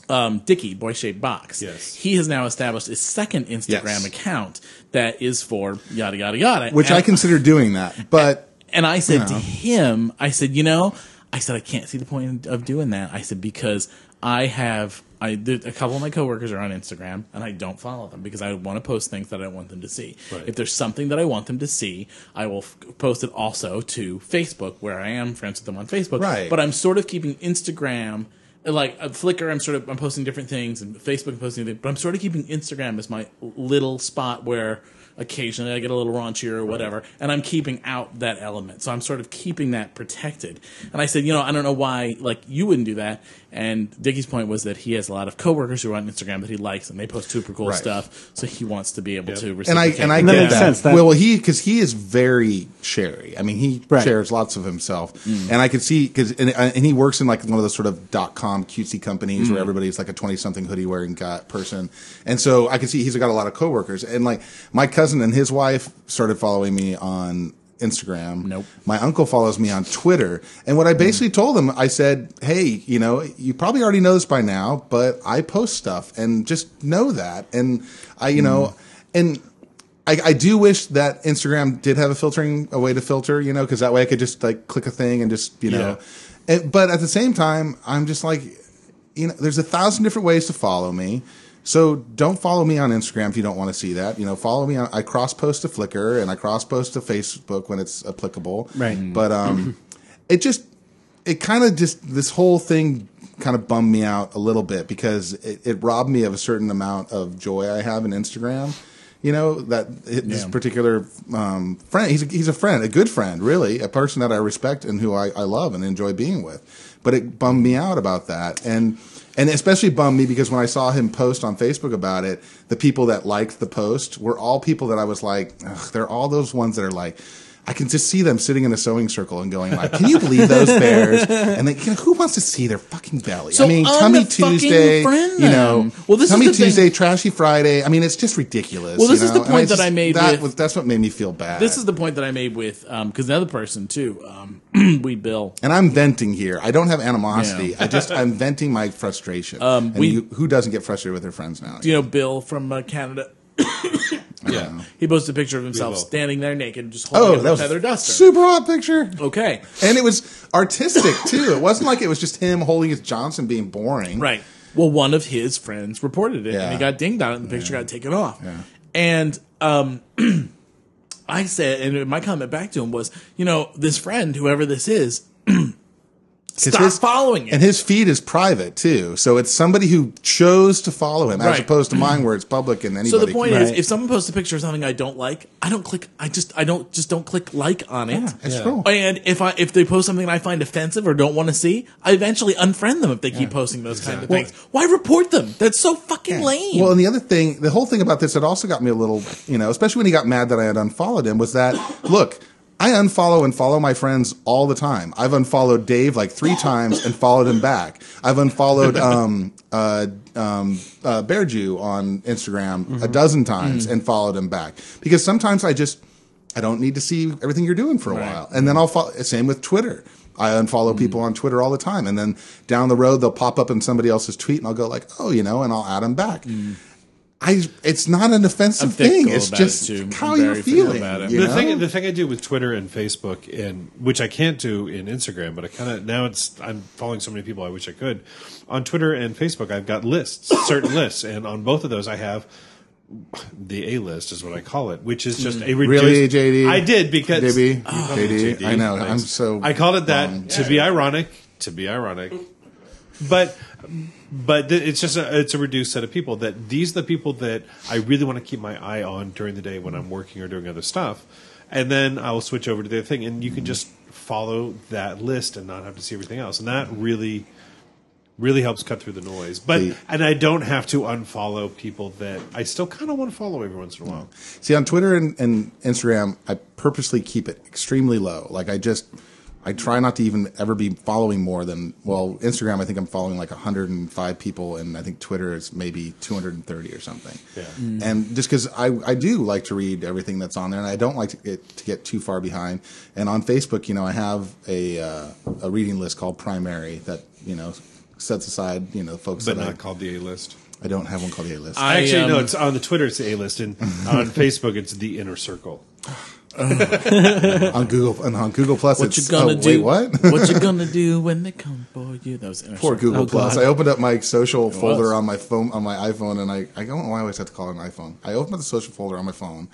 um, Dicky, Boy Shaped Box. Yes. He has now established a second Instagram Yes. account that is for yada, yada, yada. Which And- I consider doing that, but And I said you to him, I said, you know, I said, I can't see the point of doing that. I said, because I have, I a couple of my coworkers are on Instagram and I don't follow them because I want to post things that I want them to see. Right. If there's something that I want them to see, I will f- post it also to Facebook where I am friends with them on Facebook. Right. But I'm sort of keeping Instagram like uh, Flickr, I'm sort of I'm posting different things, and Facebook I'm posting, things, but I'm sort of keeping Instagram as my little spot where occasionally I get a little raunchier or whatever, and I'm keeping out that element. So I'm sort of keeping that protected. And I said, you know, I don't know why like you wouldn't do that. And Dickie's point was that he has a lot of coworkers who are on Instagram that he likes, and they post super cool Right. stuff. So he wants to be able Yep. to and I and I That get makes that. sense. That- well, he because he is very sharey. I mean, he Right. shares lots of himself, Mm. and I could see because and, uh, and he works in like one of those sort of dot com cutesy companies Mm. where everybody's like a twenty something hoodie wearing guy person, and so I can see he's got a lot of coworkers, and like my cousin and his wife started following me on. Instagram. Nope. My uncle follows me on Twitter. And what I basically hmm. told him, I said, Hey, you know, you probably already know this by now, but I post stuff and just know that. And I, you know, hmm. and I, I do wish that Instagram did have a filtering, a way to filter, you know, because that way I could just like click a thing and just, you know. And, but at the same time, I'm just like, you know, there's a thousand different ways to follow me. So don't follow me on Instagram if you don't want to see that. You know, follow me on. I cross post to Flickr and I cross post to Facebook when it's applicable. Right. But um, it just it kind of just this whole thing kind of bummed me out a little bit because it, it robbed me of a certain amount of joy I have in Instagram. You know that it, this Yeah. particular um, friend. He's a, he's a friend, a good friend, really, a person that I respect and who I, I love and enjoy being with. But it bummed me out about that, and and especially bummed me because when I saw him post on Facebook about it, the people that liked the post were all people that I was like, they're all those ones that are like. I can just see them sitting in a sewing circle and going like, "Can you believe those bears?" And they, you know, who wants to see their fucking belly? So I mean, tummy Tuesday, friend you know. Well, this is tummy thing- Tuesday, trashy Friday. I mean, it's just ridiculous. Well, this you is the know? Point that just- I made That with- was, that's what made me feel bad. This is the point that I made with because another person too, um, we Bill. and I'm venting here. I don't have animosity. Yeah. I just I'm venting my frustration. Um, and we- you, who doesn't get frustrated with their friends now? Do you know Bill from uh, Canada? Yeah. He posted a picture of himself will. standing there naked, just holding Oh, up that a was feather duster. super hot picture. okay, And it was artistic too. It wasn't like it was just him holding his Johnson being boring. right. Well, one of his friends reported it, Yeah. and he got dinged on it, and the picture got taken off. Yeah. And um, I said, and my comment back to him was, you know, this friend, whoever this is, 'Cause stop his- following it. And his feed is private too, so it's somebody who chose to follow him, as opposed to mine where it's public and anybody. Can So the point can- is, Right. if someone posts a picture of something I don't like, I don't click. I just, I don't, just don't click like on it. it's Yeah. cool. And if I if they post something I find offensive or don't want to see, I eventually unfriend them if they keep posting those kind of things. Why report them? That's so fucking lame. Well, and the other thing, the whole thing about this that also got me a little, you know, especially when he got mad that I had unfollowed him, was that look, I unfollow and follow my friends all the time. I've unfollowed Dave like three times and followed him back. I've unfollowed um, uh, um, uh, Bear Jew on Instagram a dozen times and followed him back because sometimes I just I don't need to see everything you're doing for a while, and then I'll follow. Same with Twitter. I unfollow people on Twitter all the time, and then down the road they'll pop up in somebody else's tweet, and I'll go like, oh, you know, and I'll add them back. I it's not an offensive thing. It's just it, how you're feeling. about it. you the know? thing, the thing I do with Twitter and Facebook, and which I can't do in Instagram, but I kind of now it's I'm following so many people. I wish I could. On Twitter and Facebook, I've got lists, certain lists, and on both of those, I have the A list is what I call it, which is just a mm. reduced. Really, JD? I did because JB, Oh, JD, I know. I'm so. I called it that bummed. to be ironic. To be ironic, but but th- it's just a, it's a reduced set of people that these are the people that I really want to keep my eye on during the day when I'm working or doing other stuff, and then I will switch over to the other thing, and you can just follow that list and not have to see everything else, and that really really helps cut through the noise. But The- and I don't have to unfollow people that I still kind of want to follow every once in a while. See, on Twitter and, and Instagram, I purposely keep it extremely low. Like I just, I try not to even ever be following more than well, Instagram. I think I'm following like 105 people, and I think Twitter is maybe 230 or something. Yeah. And just because I, I do like to read everything that's on there, and I don't like to get, to get too far behind. And on Facebook, you know, I have a uh, a reading list called Primary that you know sets aside you know folks But that not I, called the A list. I don't have one called the A list. I, Actually, no. um, It's on the Twitter. It's the A list, and on Facebook, it's the inner circle. on Google and on Google Plus, What it's you gonna oh, do? Wait, what? what you gonna do when they come for you? That was inner Poor. Google Oh, Plus. God. I opened up my social folder was. on my phone on my iPhone, and I I don't know why I always have to call it an iPhone. I opened up the social folder on my phone,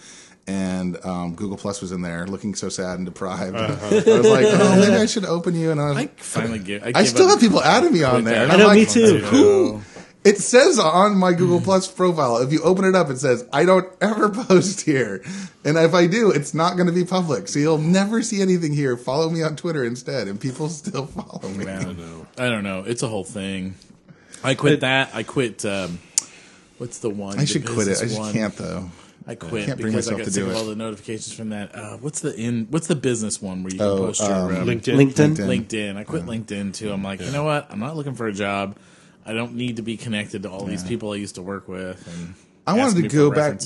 and um, Google Plus was in there, looking so sad and deprived. I was like, oh, maybe I should open you. And I, was, I finally get. I, I still have people adding me on there. And I I'm know, like, me too. Who? It says on my Google Plus profile, if you open it up, it says, I don't ever post here. And if I do, it's not going to be public. So you'll never see anything here. Follow me on Twitter instead. And people still follow me. I don't know. I don't know. It's a whole thing. I quit that. I quit. Um, what's the one? I should quit it. I just one? can't, though. I quit can't bring because I myself got to sick do of it. all the notifications from that. Uh, what's the in? What's the business one where you can Oh, post your um, um, LinkedIn. LinkedIn. LinkedIn. LinkedIn. I quit LinkedIn too. I'm like, you know what? I'm not looking for a job. I don't need to be connected to all these people I used to work with. And I wanted to go back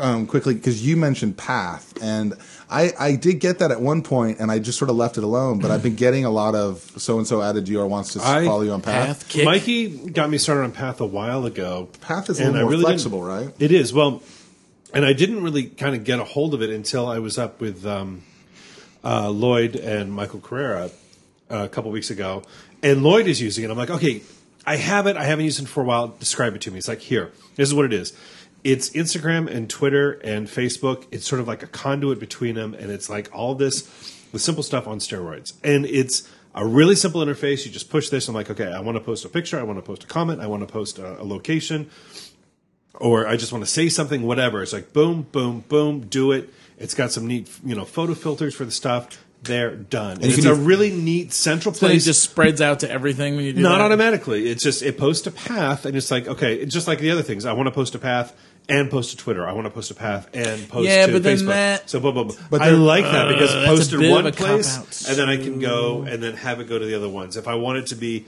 um, quickly because you mentioned Path, and I, I did get that at one point, and I just sort of left it alone. But I've been getting a lot of so and so added to you or wants to I- follow you on Path. Path. Mikey got me started on Path a while ago. Path is a little more really flexible, right? It is. Well, and I didn't really kind of get a hold of it until I was up with um, uh, Lloyd and Michael Carrera uh, a couple weeks ago. And Lloyd is using it. I'm like, okay, I have it. I haven't used it for a while. Describe it to me. It's like, here, this is what it is. It's Instagram and Twitter and Facebook. It's sort of like a conduit between them. And it's like all this, the simple stuff on steroids. And it's a really simple interface. You just push this. I'm like, okay, I want to post a picture. I want to post a comment. I want to post a, a location or I just want to say something, whatever. It's like boom, boom, boom, do it. It's got some neat, you know, photo filters for the stuff. They're done. And it's a do- really neat central So it place. just spreads out to everything when you do not that? automatically. It's just it posts a path, and it's like okay, it's just like the other things. I want to post a path and post to Twitter. I want to post a path and post Yeah, to but then Facebook. that- so blah blah blah. But I like that because Uh, it posted one place, and then I can go and then have it go to the other ones. If I want it to be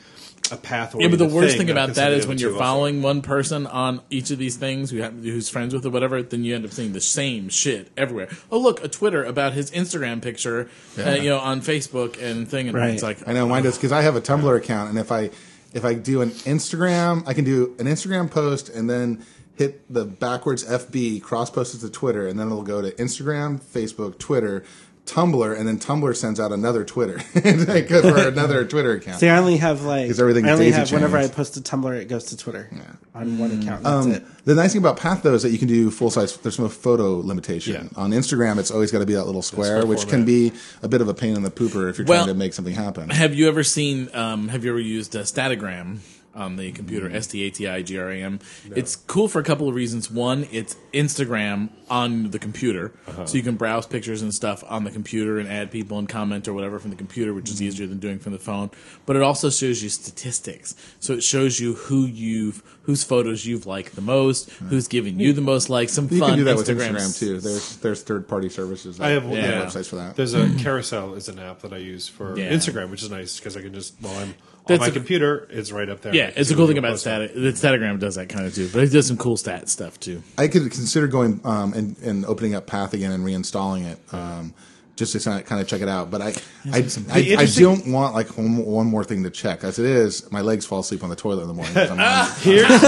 a path, Yeah, but the worst thing, thing about can that send is the when you're two also. following one person on each of these things who have, who's friends with or whatever, then you end up seeing the same shit everywhere. Oh, look, a Twitter about his Instagram picture, uh, you know, on Facebook and thing, and Right. it's like I know mine does because I have a Tumblr account, and if I if I do an Instagram, I can do an Instagram post and then hit the backwards FB cross post it to Twitter, and then it'll go to Instagram, Facebook, Twitter. Tumblr, and then Tumblr sends out another Twitter like, for another Twitter account. See, I only have like Because everything's I only daisy have whenever I post to Tumblr, it goes to Twitter yeah. on one account. That's Um, it. the nice thing about Path though is that you can do full size. There's no photo limitation Yeah. on Instagram. It's always got to be that little square, square which can be a bit of a pain in the pooper if you're Well, trying to make something happen. Have you ever seen? Um, have you ever used a Statigram on the computer? Mm-hmm. S T A T I G R A M. It's cool for a couple of reasons. One, it's Instagram on the computer, uh-huh. so you can browse pictures and stuff on the computer and add people and comment or whatever from the computer, which is mm-hmm. easier than doing from the phone. But it also shows you statistics, so it shows you who you've whose photos you've liked the most, who's given you the most likes. Some You fun can do that with Instagram Instagram too. There's there's third party services. That I have- that yeah. websites for that. There's a carousel is an app that I use for Yeah. Instagram, which is nice because I can just while I'm on my a- computer, it's right up there. Yeah, it's see a cool thing about post on. Stat. The Statigram does that kind of too, but it does some cool stat stuff too. I could consider going um, and, and opening up Path again and reinstalling it. Um, just to kind of, kind of check it out, but I, I, I, I interesting- don't want like one, one more thing to check. As it is, my legs fall asleep on the toilet in the morning. I'm on- Here's, okay.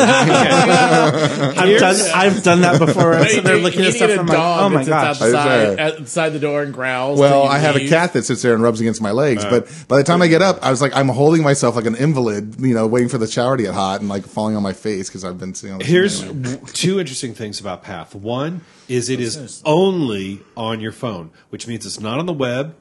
I've done I've done that before. I'm sitting there looking at stuff. a I'm like, oh my that sits gosh. Outside, outside the door and growls. Well, till I have a cat that sits there and rubs against my legs, uh. but by the time I get up, I was like, I'm holding myself like an invalid, you know, waiting for the shower to get hot and like falling on my face because I've been sitting on the Here's anyway. two interesting things about Path. One is it is only on your phone, which means it's not on the web.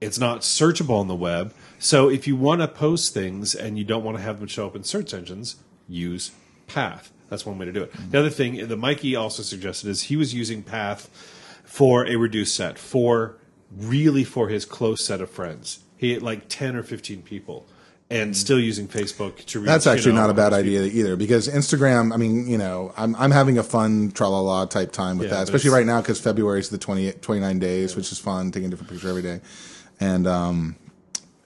It's not searchable on the web. So if you want to post things and you don't want to have them show up in search engines, use Path. That's one way to do it. The other thing that Mikey also suggested is he was using Path for a reduced set, for really for his close set of friends. He had like 10 or 15 people and still using Facebook to reach. That's you actually know, not a bad idea either because Instagram. I mean, you know, I'm I'm having a fun tra la la type time with Yeah, that, especially right now because February is the 20, 29 days, which is fun, taking a different picture every day, and um,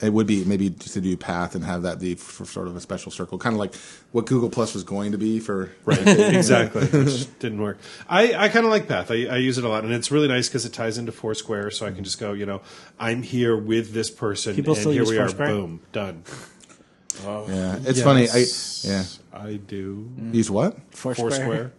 it would be maybe just to do Path and have that be for sort of a special circle, kind of like what Google Plus was going to be for. Right, exactly. Which didn't work. I, I kind of like Path. I, I use it a lot, and it's really nice because it ties into Foursquare, so I can just go, you know, I'm here with this person, People and still here use we are. Foursquare? Boom, done. Yeah, it's funny. I yeah. I do. Use what? Foursquare. Foursquare.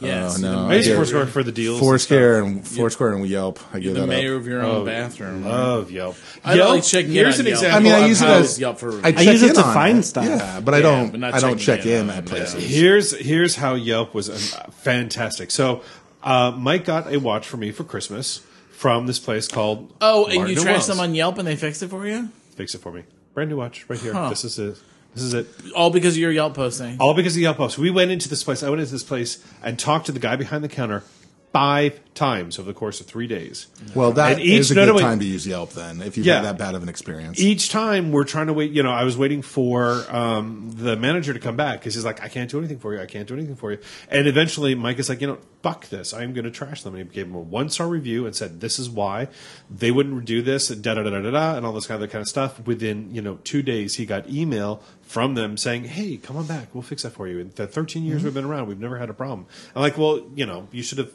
Yes, Oh, no. I use Yeah. Foursquare for the deals. Foursquare stuff. and Foursquare and Yelp. I give the that mayor up. of your own bathroom. Love Yelp. I Yelp, like checking in here's on an Yelp. example. I mean, I use it as- Yelp for. I I use it to find stuff. Yeah, but I don't. but not I don't check in in at it, places. Here's here's how Yelp was uh, fantastic. So uh, Mike got a watch for me for Christmas from this place called. oh, and Martin you and trashed Wells. them on Yelp and they fixed it for you? Fix it for me. Brand new watch right here. Huh. This is it. This is it. All because of your Yelp posting. All because of Yelp posts. We went into this place. I went into this place and talked to the guy behind the counter five times over the course of three days. Well, that And each- is a no, good no, wait. time to use Yelp then, if you've Yeah. had that bad of an experience. Each time we're trying to wait. You know, I was waiting for um, the manager to come back because he's like, "I can't do anything for you. I can't do anything for you." And eventually, Mike is like, "You know, fuck this. I'm going to trash them." And he gave him a one star review and said, "This is why they wouldn't do this." Da da da da da da, and all this kind of kind of stuff. Within you know two days, he got email from them saying, "Hey, come on back. We'll fix that for you." In the 13 years we've been around, we've never had a problem. I'm like, "Well, you know, you should have."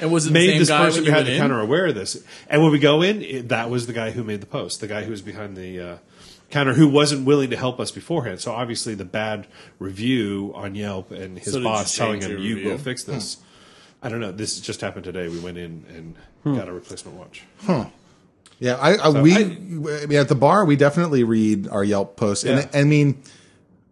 And was it the made same this guy person behind the in? counter aware of this. And when we go in, it, that was the guy who made the post, the guy who was behind the uh, counter who wasn't willing to help us beforehand. So obviously, the bad review on Yelp and his So boss telling him, "You review?" go fix this." I don't know. This just happened today. We went in and Hmm. got a replacement watch. Huh. Yeah, I, I we I mean, at the bar we definitely read our Yelp posts, Yeah. and I mean,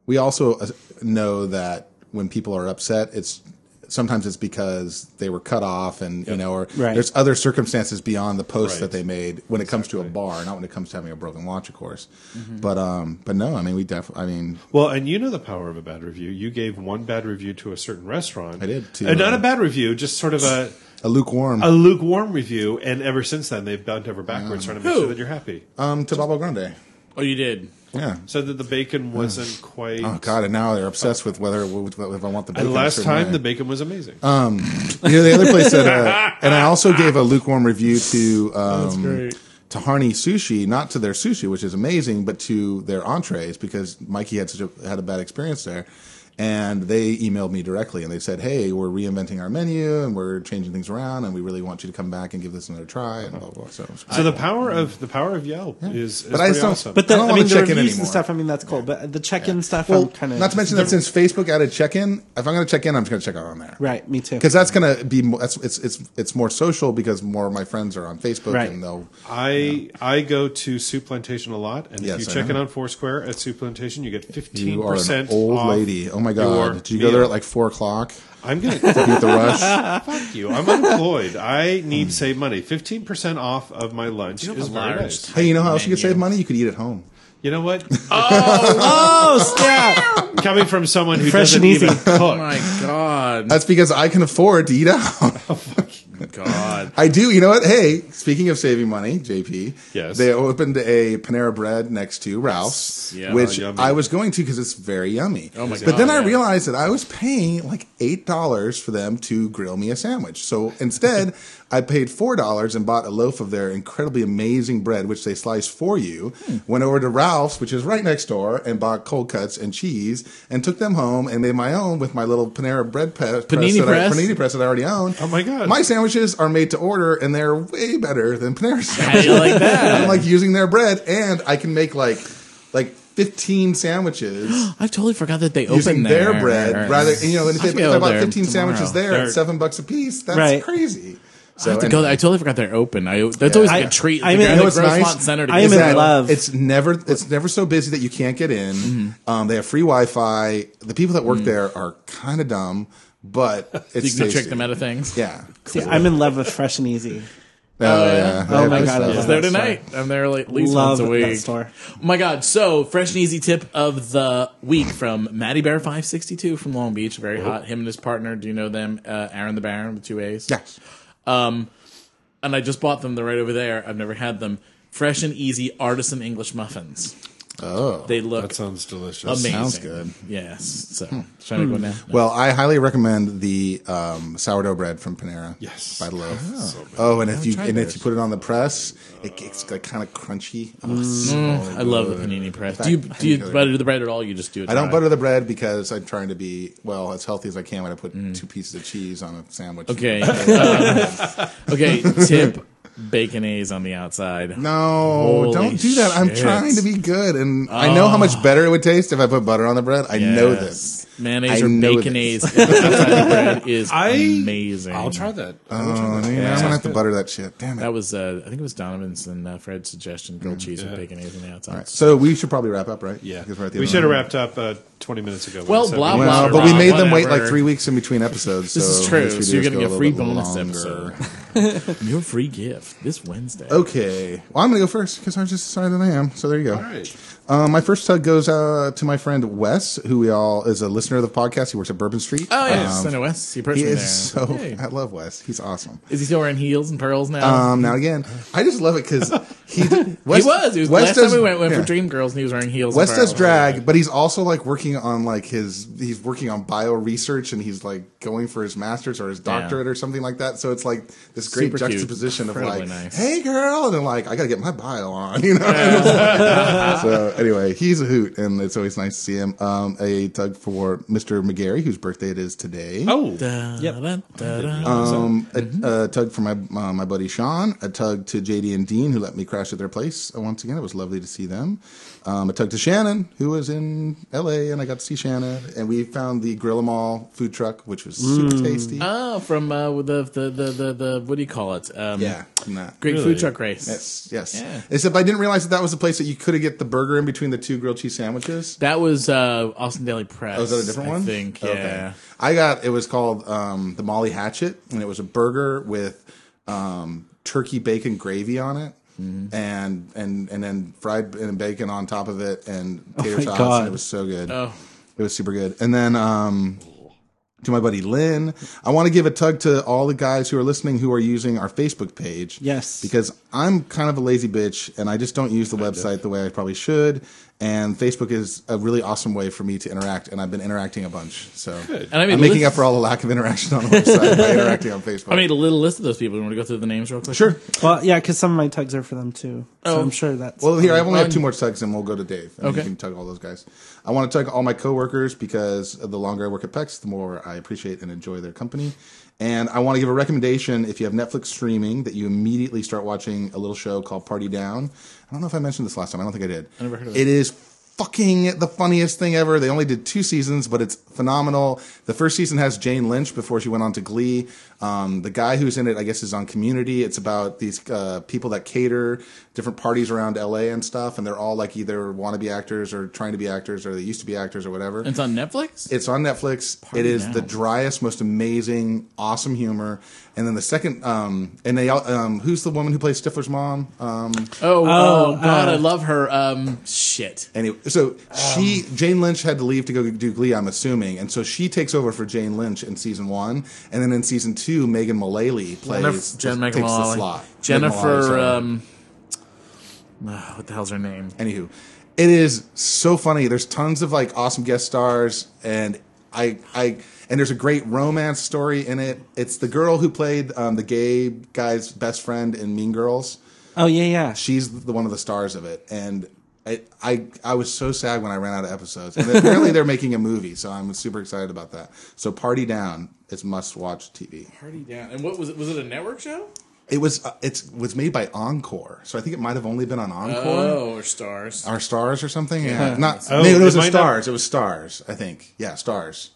we also uh, know that when people are upset, it's sometimes it's because they were cut off, and you know, or Right. there's other circumstances beyond the post Right. that they made when it comes to a bar, not when it comes to having a broken watch, of course. Mm-hmm. But um, but no, I mean, we definitely, I mean, Well, and you know the power of a bad review. You gave one bad review to a certain restaurant. I did, to, and not uh, a bad review, just sort of a. a lukewarm A lukewarm review, and ever since then they've bent over backwards trying to make Who? sure that you're happy. um to Babo Grande. Oh, you did. Yeah. Said that the bacon wasn't quite. Oh God! And now they're obsessed with whether if I want the bacon. And last time way. the bacon was amazing. Um, You know, the other place that, uh, and I also gave a lukewarm review to um, great. to Harney Sushi, not to their sushi, which is amazing, but to their entrees because Mikey had such a, had a bad experience there. And they emailed me directly and they said, "Hey, we're reinventing our menu and we're changing things around, and we really want you to come back and give this another try." And blah blah. blah. So, so the power of the power of Yelp is, is But I pretty awesome. But I the, don't I, wanna mean, the check in reviews and stuff. I mean, that's cool. But the check-in stuff, well, I'm kind of not to mention that since Facebook added check-in, if I'm going to check in, I'm just going to check out on there. right. Me too. Because that's going to be more, that's it's it's it's more social because more of my friends are on Facebook Right. and they'll I I go to Soup Plantation a lot, and Yes, if you I check know. in on Foursquare at Soup Plantation, you get fifteen You are an percent. old lady. Oh my your god! Did you go there at like four o'clock? I'm gonna Beat the rush. fuck you. I'm unemployed. I need to save money. Fifteen percent off of my lunch You have is very nice. hey, you know how else you could save money? You could eat at home. You know what? oh oh snap! Coming from someone who Fresh doesn't and easy. even cook, Oh my god. That's because I can afford to eat out. Oh, God. I do. You know what? Hey, speaking of saving money, JP. Yes. They opened a Panera Bread next to Ralph's, Yeah. which yummy. I was going to because it's very yummy. Oh my But God, then I yeah. realized that I was paying like eight dollars for them to grill me a sandwich. So instead, I paid four dollars and bought a loaf of their incredibly amazing bread, which they slice for you. Hmm. Went over to Ralph's, which is right next door, and bought cold cuts and cheese, and took them home and made my own with my little Panera Bread pe- press, Panini that I, press? panini press that I already own. Oh my God. My sandwiches are made to order, and they're way better than Panera How do you like that? I'm like using their bread, and I can make like like 15 sandwiches I totally forgot that they using opened their bread rather. You know, and if I they, if go I bought 15 tomorrow. sandwiches there They're- at seven bucks a piece, that's Right. crazy. I have to go. anyway. I totally forgot they're open. I that's always like a treat. I'm The in- You know what's nice? Center to I am in that. that love. It's never it's never so busy that you can't get in. Mm-hmm. Um, they have free Wi-Fi. The people that work there are kind of dumb, but it's Mm. You can tasty. trick them out of things. Yeah. See, I'm in love with Fresh and Easy. Oh, yeah. yeah. Oh They my God, I good love It's stuff. there that tonight. I'm there like at least Love once a that week. store. Oh my god! So fresh and easy tip of the week from Matty Bear five sixty two from Long Beach. Very hot. Him and his partner. Do you know them? Uh, Aaron the Baron with two A's. Yes. Um, and I just bought them. They're right over there. I've never had them. Fresh and easy artisan English muffins. Oh. They look That sounds delicious. amazing. Sounds good. Yes. So trying to go now. Well, I highly recommend the um, sourdough bread from Panera. Yes. by the loaf. So good. Oh, and if you tried and if you put it on the press, it gets like kind of crunchy. Oh, so I love the good. panini press. In Do you do you butter the bread at all? You just do it. I don't dry? butter the bread because I'm trying to be well as healthy as I can when I put two pieces of cheese on a sandwich. Mm. Okay. Um, okay. Tip bacon A's on the outside. No, Holy don't do that. I'm shit. trying to be good, and I know how much better it would taste if I put butter on the bread. I know this. Mayonnaise I or know bacon. A's outside the bread is I amazing. I'll try that. Oh, man, I'm gonna have to butter that shit. Damn it. That was, uh, I think it was Donovan's and uh, Fred's suggestion: grilled cheese with bacon A's on the outside. so we should probably wrap up, right? Yeah, we're at the we end should have wrapped up uh, 20 minutes ago. Well, So blah, blah, Well, blah. but we made them wait whatever. like three weeks in between episodes. This so is true, so you're gonna get a free little bit bonus longer. episode. Your free gift this Wednesday. Okay. Well, I'm going to go first because I just decided that I am. So there you go. All right. Um, my first tug goes uh, to my friend Wes, who we all is a listener of the podcast. He works at Bourbon Street. Oh yes, Um, I know Wes. He he is there. so. I love Wes. He's awesome. Is he still wearing heels and pearls now? Um, now again, I just love it because he he Wes, was. He was Wes last does- time we went, went yeah. for Dream Girls, and he was wearing heels. Wes does drag, but he's also like working on like his he's working on bio research and he's like going for his master's or his doctorate or something like that. So it's like this great Super cute. juxtaposition of Incredibly like, nice. hey girl, and then like I gotta get my bio on, you know. so anyway, he's a hoot, and it's always nice to see him. Um, a tug for Mr. McGarry, whose birthday it is today. Oh, Da, Yep. da, da, da. Um, a, a tug for my uh, my buddy Sean. A tug to JD and Dean, who let me crash at their place uh, once again. It was lovely to see them. Um, a tug to Shannon, who was in L.A. and I got to see Shannon, and we found the Grill 'Em All food truck, which was super tasty. Oh, from uh, the, the the the the what do you call it? Um, yeah, from that. great Really? food truck race. Yes, yes. Yeah. Except I didn't realize that that was the place that you could get the burger in between the two grilled cheese sandwiches. That was uh, Austin Daily Press. Oh, is that a different one? I one? think. Okay. Yeah. I got it was called um, the Molly Hatchet, and it was a burger with um, turkey bacon gravy on it. Mm-hmm. And and and then fried and bacon on top of it, and tater my tots, God. and it was so good. Oh, It was super good. And then um, to my buddy Lynn, I want to give a tug to all the guys who are listening who are using our Facebook page. Yes. Because I'm kind of a lazy bitch and I just don't use the website the way I probably should. And Facebook is a really awesome way for me to interact, and I've been interacting a bunch. So And I made I'm making up for all the lack of interaction on the website by interacting on Facebook. I made a little list of those people. You want to go through the names real quick? sure. Well, yeah, because some of my tugs are for them too. So Oh. I'm sure that's. Well, here I only have two more tugs, and we'll go to Dave. And Okay. you can tug all those guys. I want to tug all my coworkers because the longer I work at Pecs, the more I appreciate and enjoy their company. And I want to give a recommendation if you have Netflix streaming that you immediately start watching a little show called Party Down. I don't know if I mentioned this last time. I don't think I did. I never heard of it. It is fucking the funniest thing ever. They only did two seasons, but it's phenomenal. The first season has Jane Lynch before she went on to Glee. Um, the guy who's in it, I guess, is on Community. It's about these uh, people that cater different parties around LA and stuff, and they're all like either wannabe actors or trying to be actors or they used to be actors or whatever. It's on Netflix. It's on Netflix. it is Down. the driest, most amazing, awesome humor. And then the second, um, and they, all- um, who's the woman who plays Stifler's mom? Um, oh, oh, Oh, God, uh, I love her. Um, shit. Anyway, so she Jane Lynch had to leave to go do Glee, I'm assuming, and so she takes over for Jane Lynch in season one, and then in season two, Megan Mullally plays Jennifer, Jen takes the slot. Jennifer. Um, ah, what the hell's her name? Anywho, it is so funny. There's tons of like awesome guest stars, and I I and there's a great romance story in it. It's the girl who played um, the gay guy's best friend in Mean Girls. oh yeah, yeah. she's the one of the stars of it and I, I I was so sad when I ran out of episodes. And apparently they're making a movie, so I'm super excited about that. So Party Down, it's must watch TV. Party down. And what was it? Was it a network show? It was uh, it's was made by Encore, so I think it might have only been on Encore. Oh, or stars. Our stars or something? Yeah, not. Oh, maybe it was it a might not- stars. It was stars. I think. Yeah, stars.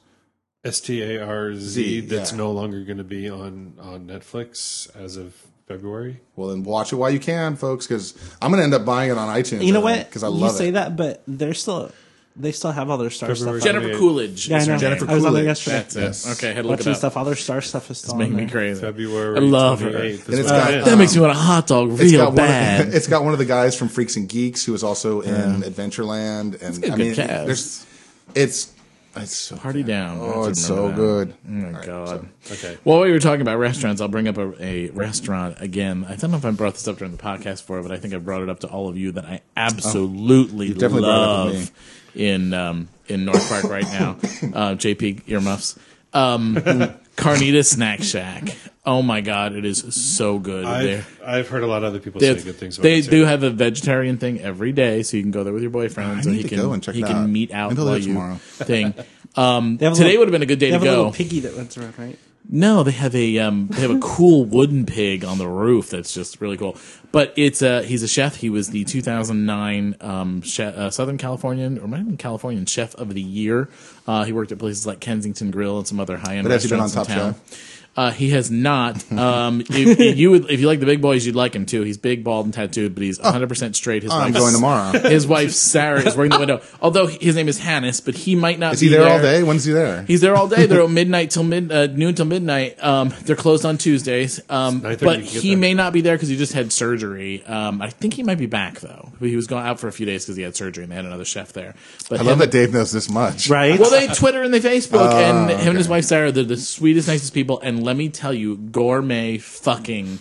S T A R Z. That's yeah. no longer going to be on on Netflix as of February. Well, then watch it while you can, folks, because I'm gonna end up buying it on iTunes. You know what? Because I love you say it. that, but they're still they still have all their star February stuff. Jennifer Coolidge. Yeah, I know. name. Jennifer I was on there Coolidge. yesterday. That's it. Yes. Okay, I had to look Watching it up. stuff. All their star stuff is still It's making on me there. crazy. February. I love her. 28th And is it's when got- it is. That makes me want a hot dog It's real got one bad. Of, it's got one of the guys from Freaks and Geeks who was also in Adventureland, and got I good mean, cast. there's it's it's so Party down. Oh, it's so remember good. Oh my god. Okay. Well, while we were talking about restaurants, I'll bring up a, a restaurant again. I don't know if I brought this up during the podcast before, but I think I brought it up to all of you that I absolutely you definitely brought it love in um, in North Park right now. Uh, JP earmuffs. Um, Carnita Snack Shack. Oh my god, it is so good. They're- I've, I've heard a lot of other people they, say good things about they it. too. do have a vegetarian thing every day, so you can go there with your boyfriend, I so need he to can go and check he it can meet out Maybe I'll do while it you tomorrow. thing. Um, They have a today little- would have been a good day They have to a go. little piggy that runs around, right? No, they have a um, they have a cool wooden pig on the roof that's just really cool. But it's uh, he's a chef. He was the 2009 um, chef, uh, Southern Californian or might have Californian Chef of the Year. Uh, he worked at places like Kensington Grill and some other high end But has he been restaurants on in Top town. Uh, he has not. Um, if, if you would, if you like the big boys, you'd like him too. He's big, bald, and tattooed, but he's 100 percent straight. His Oh, I'm wife's- going tomorrow. His wife Sarah is working the window. Although his name is Hanis, but he might not. Is he be there all day? When's he there? He's there all day. They're open midnight till mid uh, noon till midnight. Um, they're closed on Tuesdays. Um, but you can get he there. may not be there because he just had surgery. Um, I think he might be back though. He was going out for a few days because he had surgery and they had another chef there. But I love that Dave knows this much. Right? well, they Twitter and they Facebook, and him and his wife Sarah, they're the sweetest, nicest people. And let me tell you, gourmet fucking.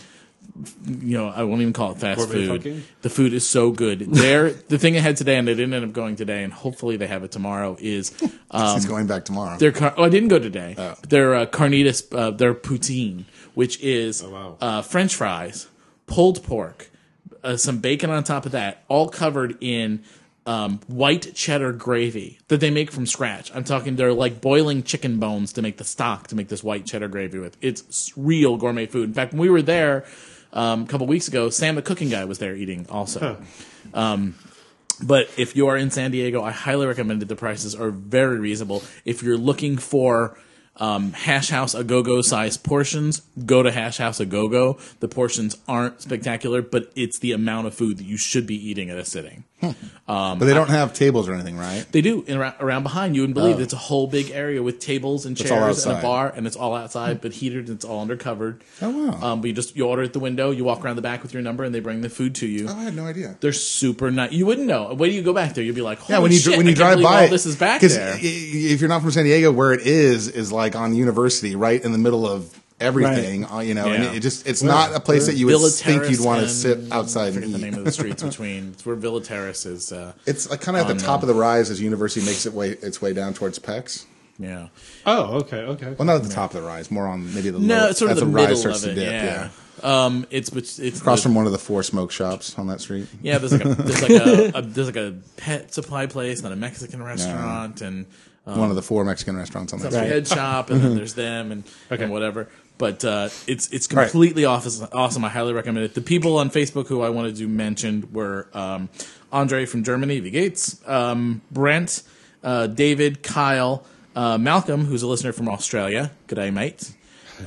You know, I won't even call it fast Gourmet food. fucking? The food is so good. There, the thing I had today, and they didn't end up going today, and hopefully they have it tomorrow. Is um, He's going back tomorrow. their car- oh, I didn't go today. Oh. Their uh, carnitas, uh, their poutine, which is wow. uh, French fries, pulled pork, uh, some bacon on top of that, all covered in um, white cheddar gravy that they make from scratch. I'm talking they're like boiling chicken bones to make the stock to make this white cheddar gravy with. It's real gourmet food. In fact, when we were there um, a couple weeks ago, Sam the cooking guy was there eating also. Um, but if you are in San Diego, I highly recommend it. The prices are very reasonable. If you're looking for um, Hash House a go go size portions, go to Hash House a go go. The portions aren't spectacular, but it's the amount of food that you should be eating at a sitting. But they don't have tables or anything, right? They do in, around, around behind you, and believe it's a whole big area with tables and chairs and a bar, and it's all outside, but heated. and It's all under covered. Oh, wow. Um, but you just you order at the window, you walk around the back with your number, and they bring the food to you. Oh, I had no idea. They're super nice. You wouldn't know. Wait till you go back there. You'll be like, Holy Yeah, when you shit, when you drive by, this is back there. If you're not from San Diego, where it is is like on University, right in the middle of everything. uh, You know, and Yeah. it just it's not a place that you would Villa think Terrace you'd want to sit outside I and forget the name of the streets between. It's where Villa Terrace is. Uh, It's like kind of at the top uh, of the rise as University makes it way its way down towards Pecs. yeah. Oh, okay, okay. Well, not at the top of the rise, more on maybe the No, lower, it's sort of as the the rise middle starts of to it. dip. yeah. Yeah, Um, it's it's it's across the- from one of the four smoke shops on that street. yeah. There's like a there's like a, a there's like a pet supply place, and a Mexican restaurant, and one of the four Mexican restaurants on that there's a street. head shop, and then there's them, and, Okay. and whatever. But uh, it's it's Right. completely awesome. Awesome. I highly recommend it. The people on Facebook who I wanted to mention were um, Andre from Germany, the Gates, um, Brent, uh, David, Kyle, uh, Malcolm, who's a listener from Australia. Good day, mate.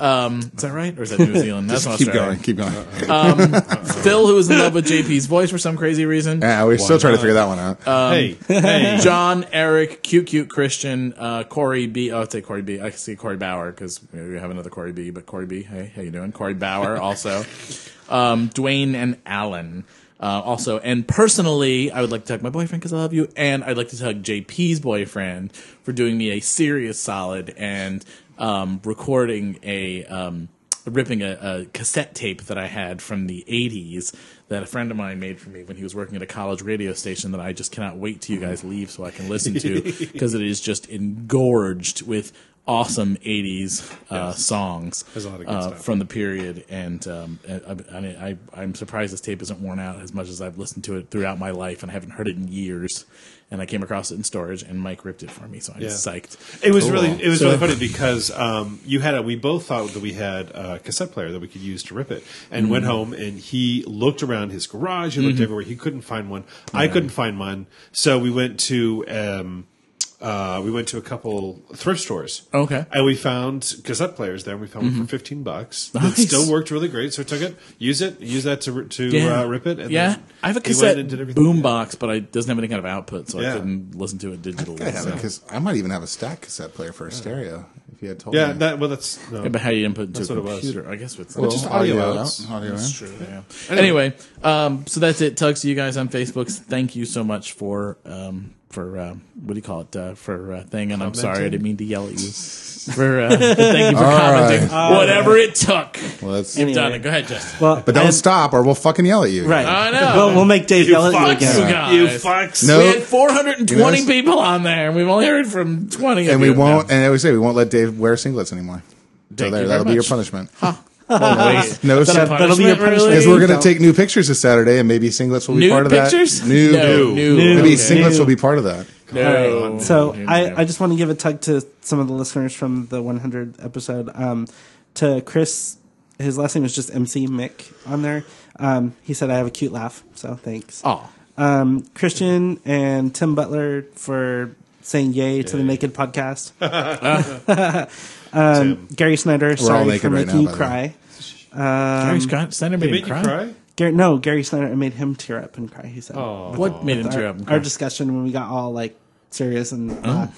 Um, is that right, or is that New Zealand? That's Just keep Australia. going, keep going. Phil, who is in love with JP's voice for some crazy reason. yeah, we're still trying to figure that one out. hey, hey. John, Eric, cute, cute Christian, uh, Corey B. Oh, I'd say Corey B. I can see Corey Bauer because we have another Corey B. But Corey B. Hey, how you doing? Corey Bauer also. um, Dwayne and Alan. Uh, also, and personally, I would like to thank my boyfriend because I love you, and I'd like to thank JP's boyfriend for doing me a serious solid and um, recording a um, ripping a, a cassette tape that I had from the 80s that a friend of mine made for me when he was working at a college radio station that I just cannot wait till you guys leave so I can listen to because it is just engorged with awesome '80s uh, songs There's a lot of good uh, from the period, and um, I, I'm surprised this tape isn't worn out as much as I've listened to it throughout my life, and I haven't heard it in years. And I came across it in storage, and Mike ripped it for me, so I'm Yeah. psyched. It was Cool. really it was So- really funny because um, you had a we both thought that we had a cassette player that we could use to rip it, and Mm-hmm. went home and he looked around his garage, he looked everywhere, he couldn't find one. I couldn't find one, so we went to um, uh, we went to a couple thrift stores. Okay. and we found cassette players there. and We found one for fifteen bucks. It Mm-hmm. Still worked really great, so I took it, use it, use that to to Yeah, uh, rip it. And yeah, then I have a cassette and did everything. boombox, but it doesn't have any kind of output, so I couldn't listen to it digitally. I have so. it because I might even have a stack cassette player for a stereo. If you had told Yeah, me. that well, that's no. Yeah, but how you input into That's a what it was. computer? I guess it's Well, just audio audio outs. out, audio in. That's true. Yeah. Anyway, um, so that's it. Tugs to you guys on Facebook. Thank you so much for um, for uh, what do you call it uh, for uh, thing. And I'm sorry, I didn't mean to yell at you. For uh, thank you for All commenting. right. Whatever it took. Well, that's, You've Anyway. done it. Go ahead, Justin. Well, but don't I- stop, or we'll fucking yell at you. Right. I know. Well, we'll make Dave yell at you fucks, again. you guys. You fucks. No. We had 420 You know, people on there, and we've only heard from 20. and of we you. won't. And I always say we won't let Dave wear singlets anymore. So there, you that'll very be your much. punishment. Wait, No, is that a that'll be your punishment, punishment. really? because we're going to take new pictures this Saturday, and maybe singlets will be Nude part of pictures? that. New, No, new. New. maybe Okay. singlets New. will be part of that. No. So I. I just want to give a tug to some of the listeners from the 100 episode. Um, to Chris, his last name is just MC Mick on there. Um, he said I have a cute laugh, so thanks. Oh. Um, Christian and Tim Butler for saying yay to the Naked podcast. Um, Tim. Gary Snyder, sorry naked for right making now, you by the cry. Gary um, Scott, Snyder made, Did him it make you cry. cry? Gary, no, Gary Snyder. I made him tear up and cry. He said, Oh. What made him tear our, up? and our discussion when we got all like serious and Oh. uh, um,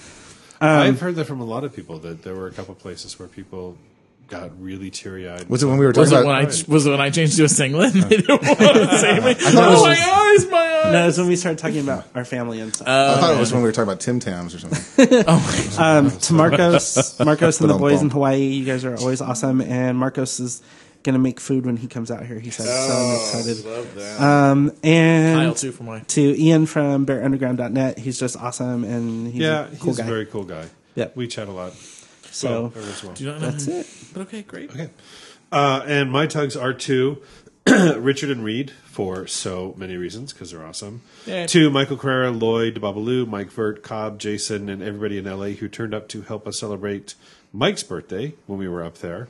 I've heard that from a lot of people that there were a couple places where people got really teary eyed. Was it when we were Was talking it when I about? was it when I changed to a singlet? and they didn't want to see me. it oh was my just- eyes, my eyes. no, it's when we started talking about our family and stuff. I thought it was when we were talking about Tim Tams or something. oh, um, to Marcos, Marcos and the boys in Hawaii, you guys are always awesome. And Marcos is gonna make food when he comes out here. He said, so I'm excited. Love that. Um, and Kyle too for my. to Ian from BearUnderground.net, he's just awesome and he's yeah, a cool he's guy. a very cool guy. Yeah, We chat a lot. So Well, every once in a while. Do you not know that's him? it. But okay, great. Okay. Uh, and my tugs are to Richard and Reed for so many reasons because they're awesome. Yeah. To Michael Carrera, Lloyd, Babalu, Mike Vert, Cobb, Jason, and everybody in LA who turned up to help us celebrate Mike's birthday when we were up there.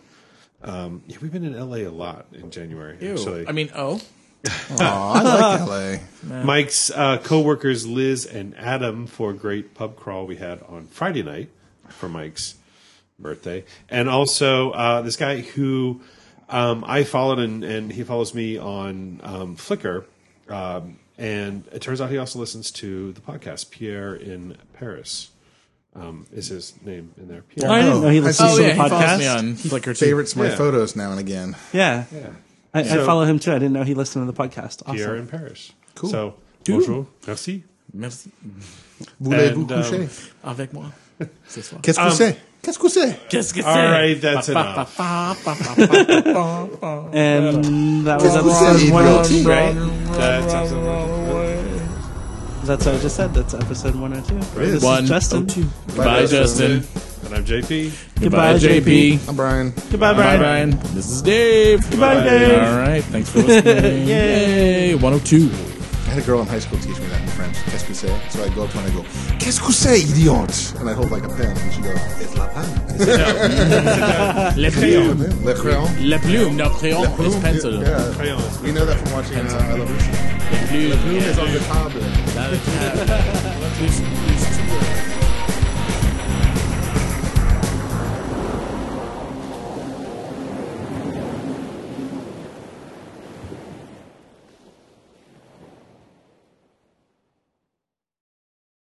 Um, yeah, we've been in LA a lot in January. Ew. Actually, I mean, oh, Aw, I like LA. Mike's uh, co-workers Liz and Adam for a great pub crawl we had on Friday night for Mike's birthday, and also uh, this guy who um, I followed and, and he follows me on um, Flickr, um, and it turns out he also listens to the podcast. Pierre in Paris um, is his name in there. Pierre. I didn't know he listens oh to yeah, the he follows podcast. me on Flickr too. Favorites my Yeah. photos now and again. Yeah. Yeah. I, I follow him too. I didn't know he listened to the podcast. Awesome. Pierre in Paris. Cool. So bonjour, merci. Merci. Voulez-vous And, um, coucher? Avec moi. Ce soir. Qu'est-ce que c'est? Qu'est-ce que c'est? Qu'est-ce que All c'est? right, that's Pa, enough. And that was Qu'est-ce episode c'est, one. Oh idiot? Right? That's That's what I just said. That's episode 102. This is One, Justin. Goodbye, Justin. And I'm JP. Goodbye, JP. I'm Brian. Goodbye, Bye, Brian. Brian. This is Dave. Goodbye, Dave. All right. Thanks for listening. Yay. Yay. 102. I had a girl in high school teach me that in French. Qu'est-ce que c'est? So I go up to her and I go, Qu'est-ce que c'est, idiot? And I hold like a pen, and she goes, It's la pen. Le crayon. Le crayon. Le plume. No, crayon. It's pencil. Yeah. Crayon. We know that from watching uh, I Love Lucy. Le plume. Plume is on the table. Yeah.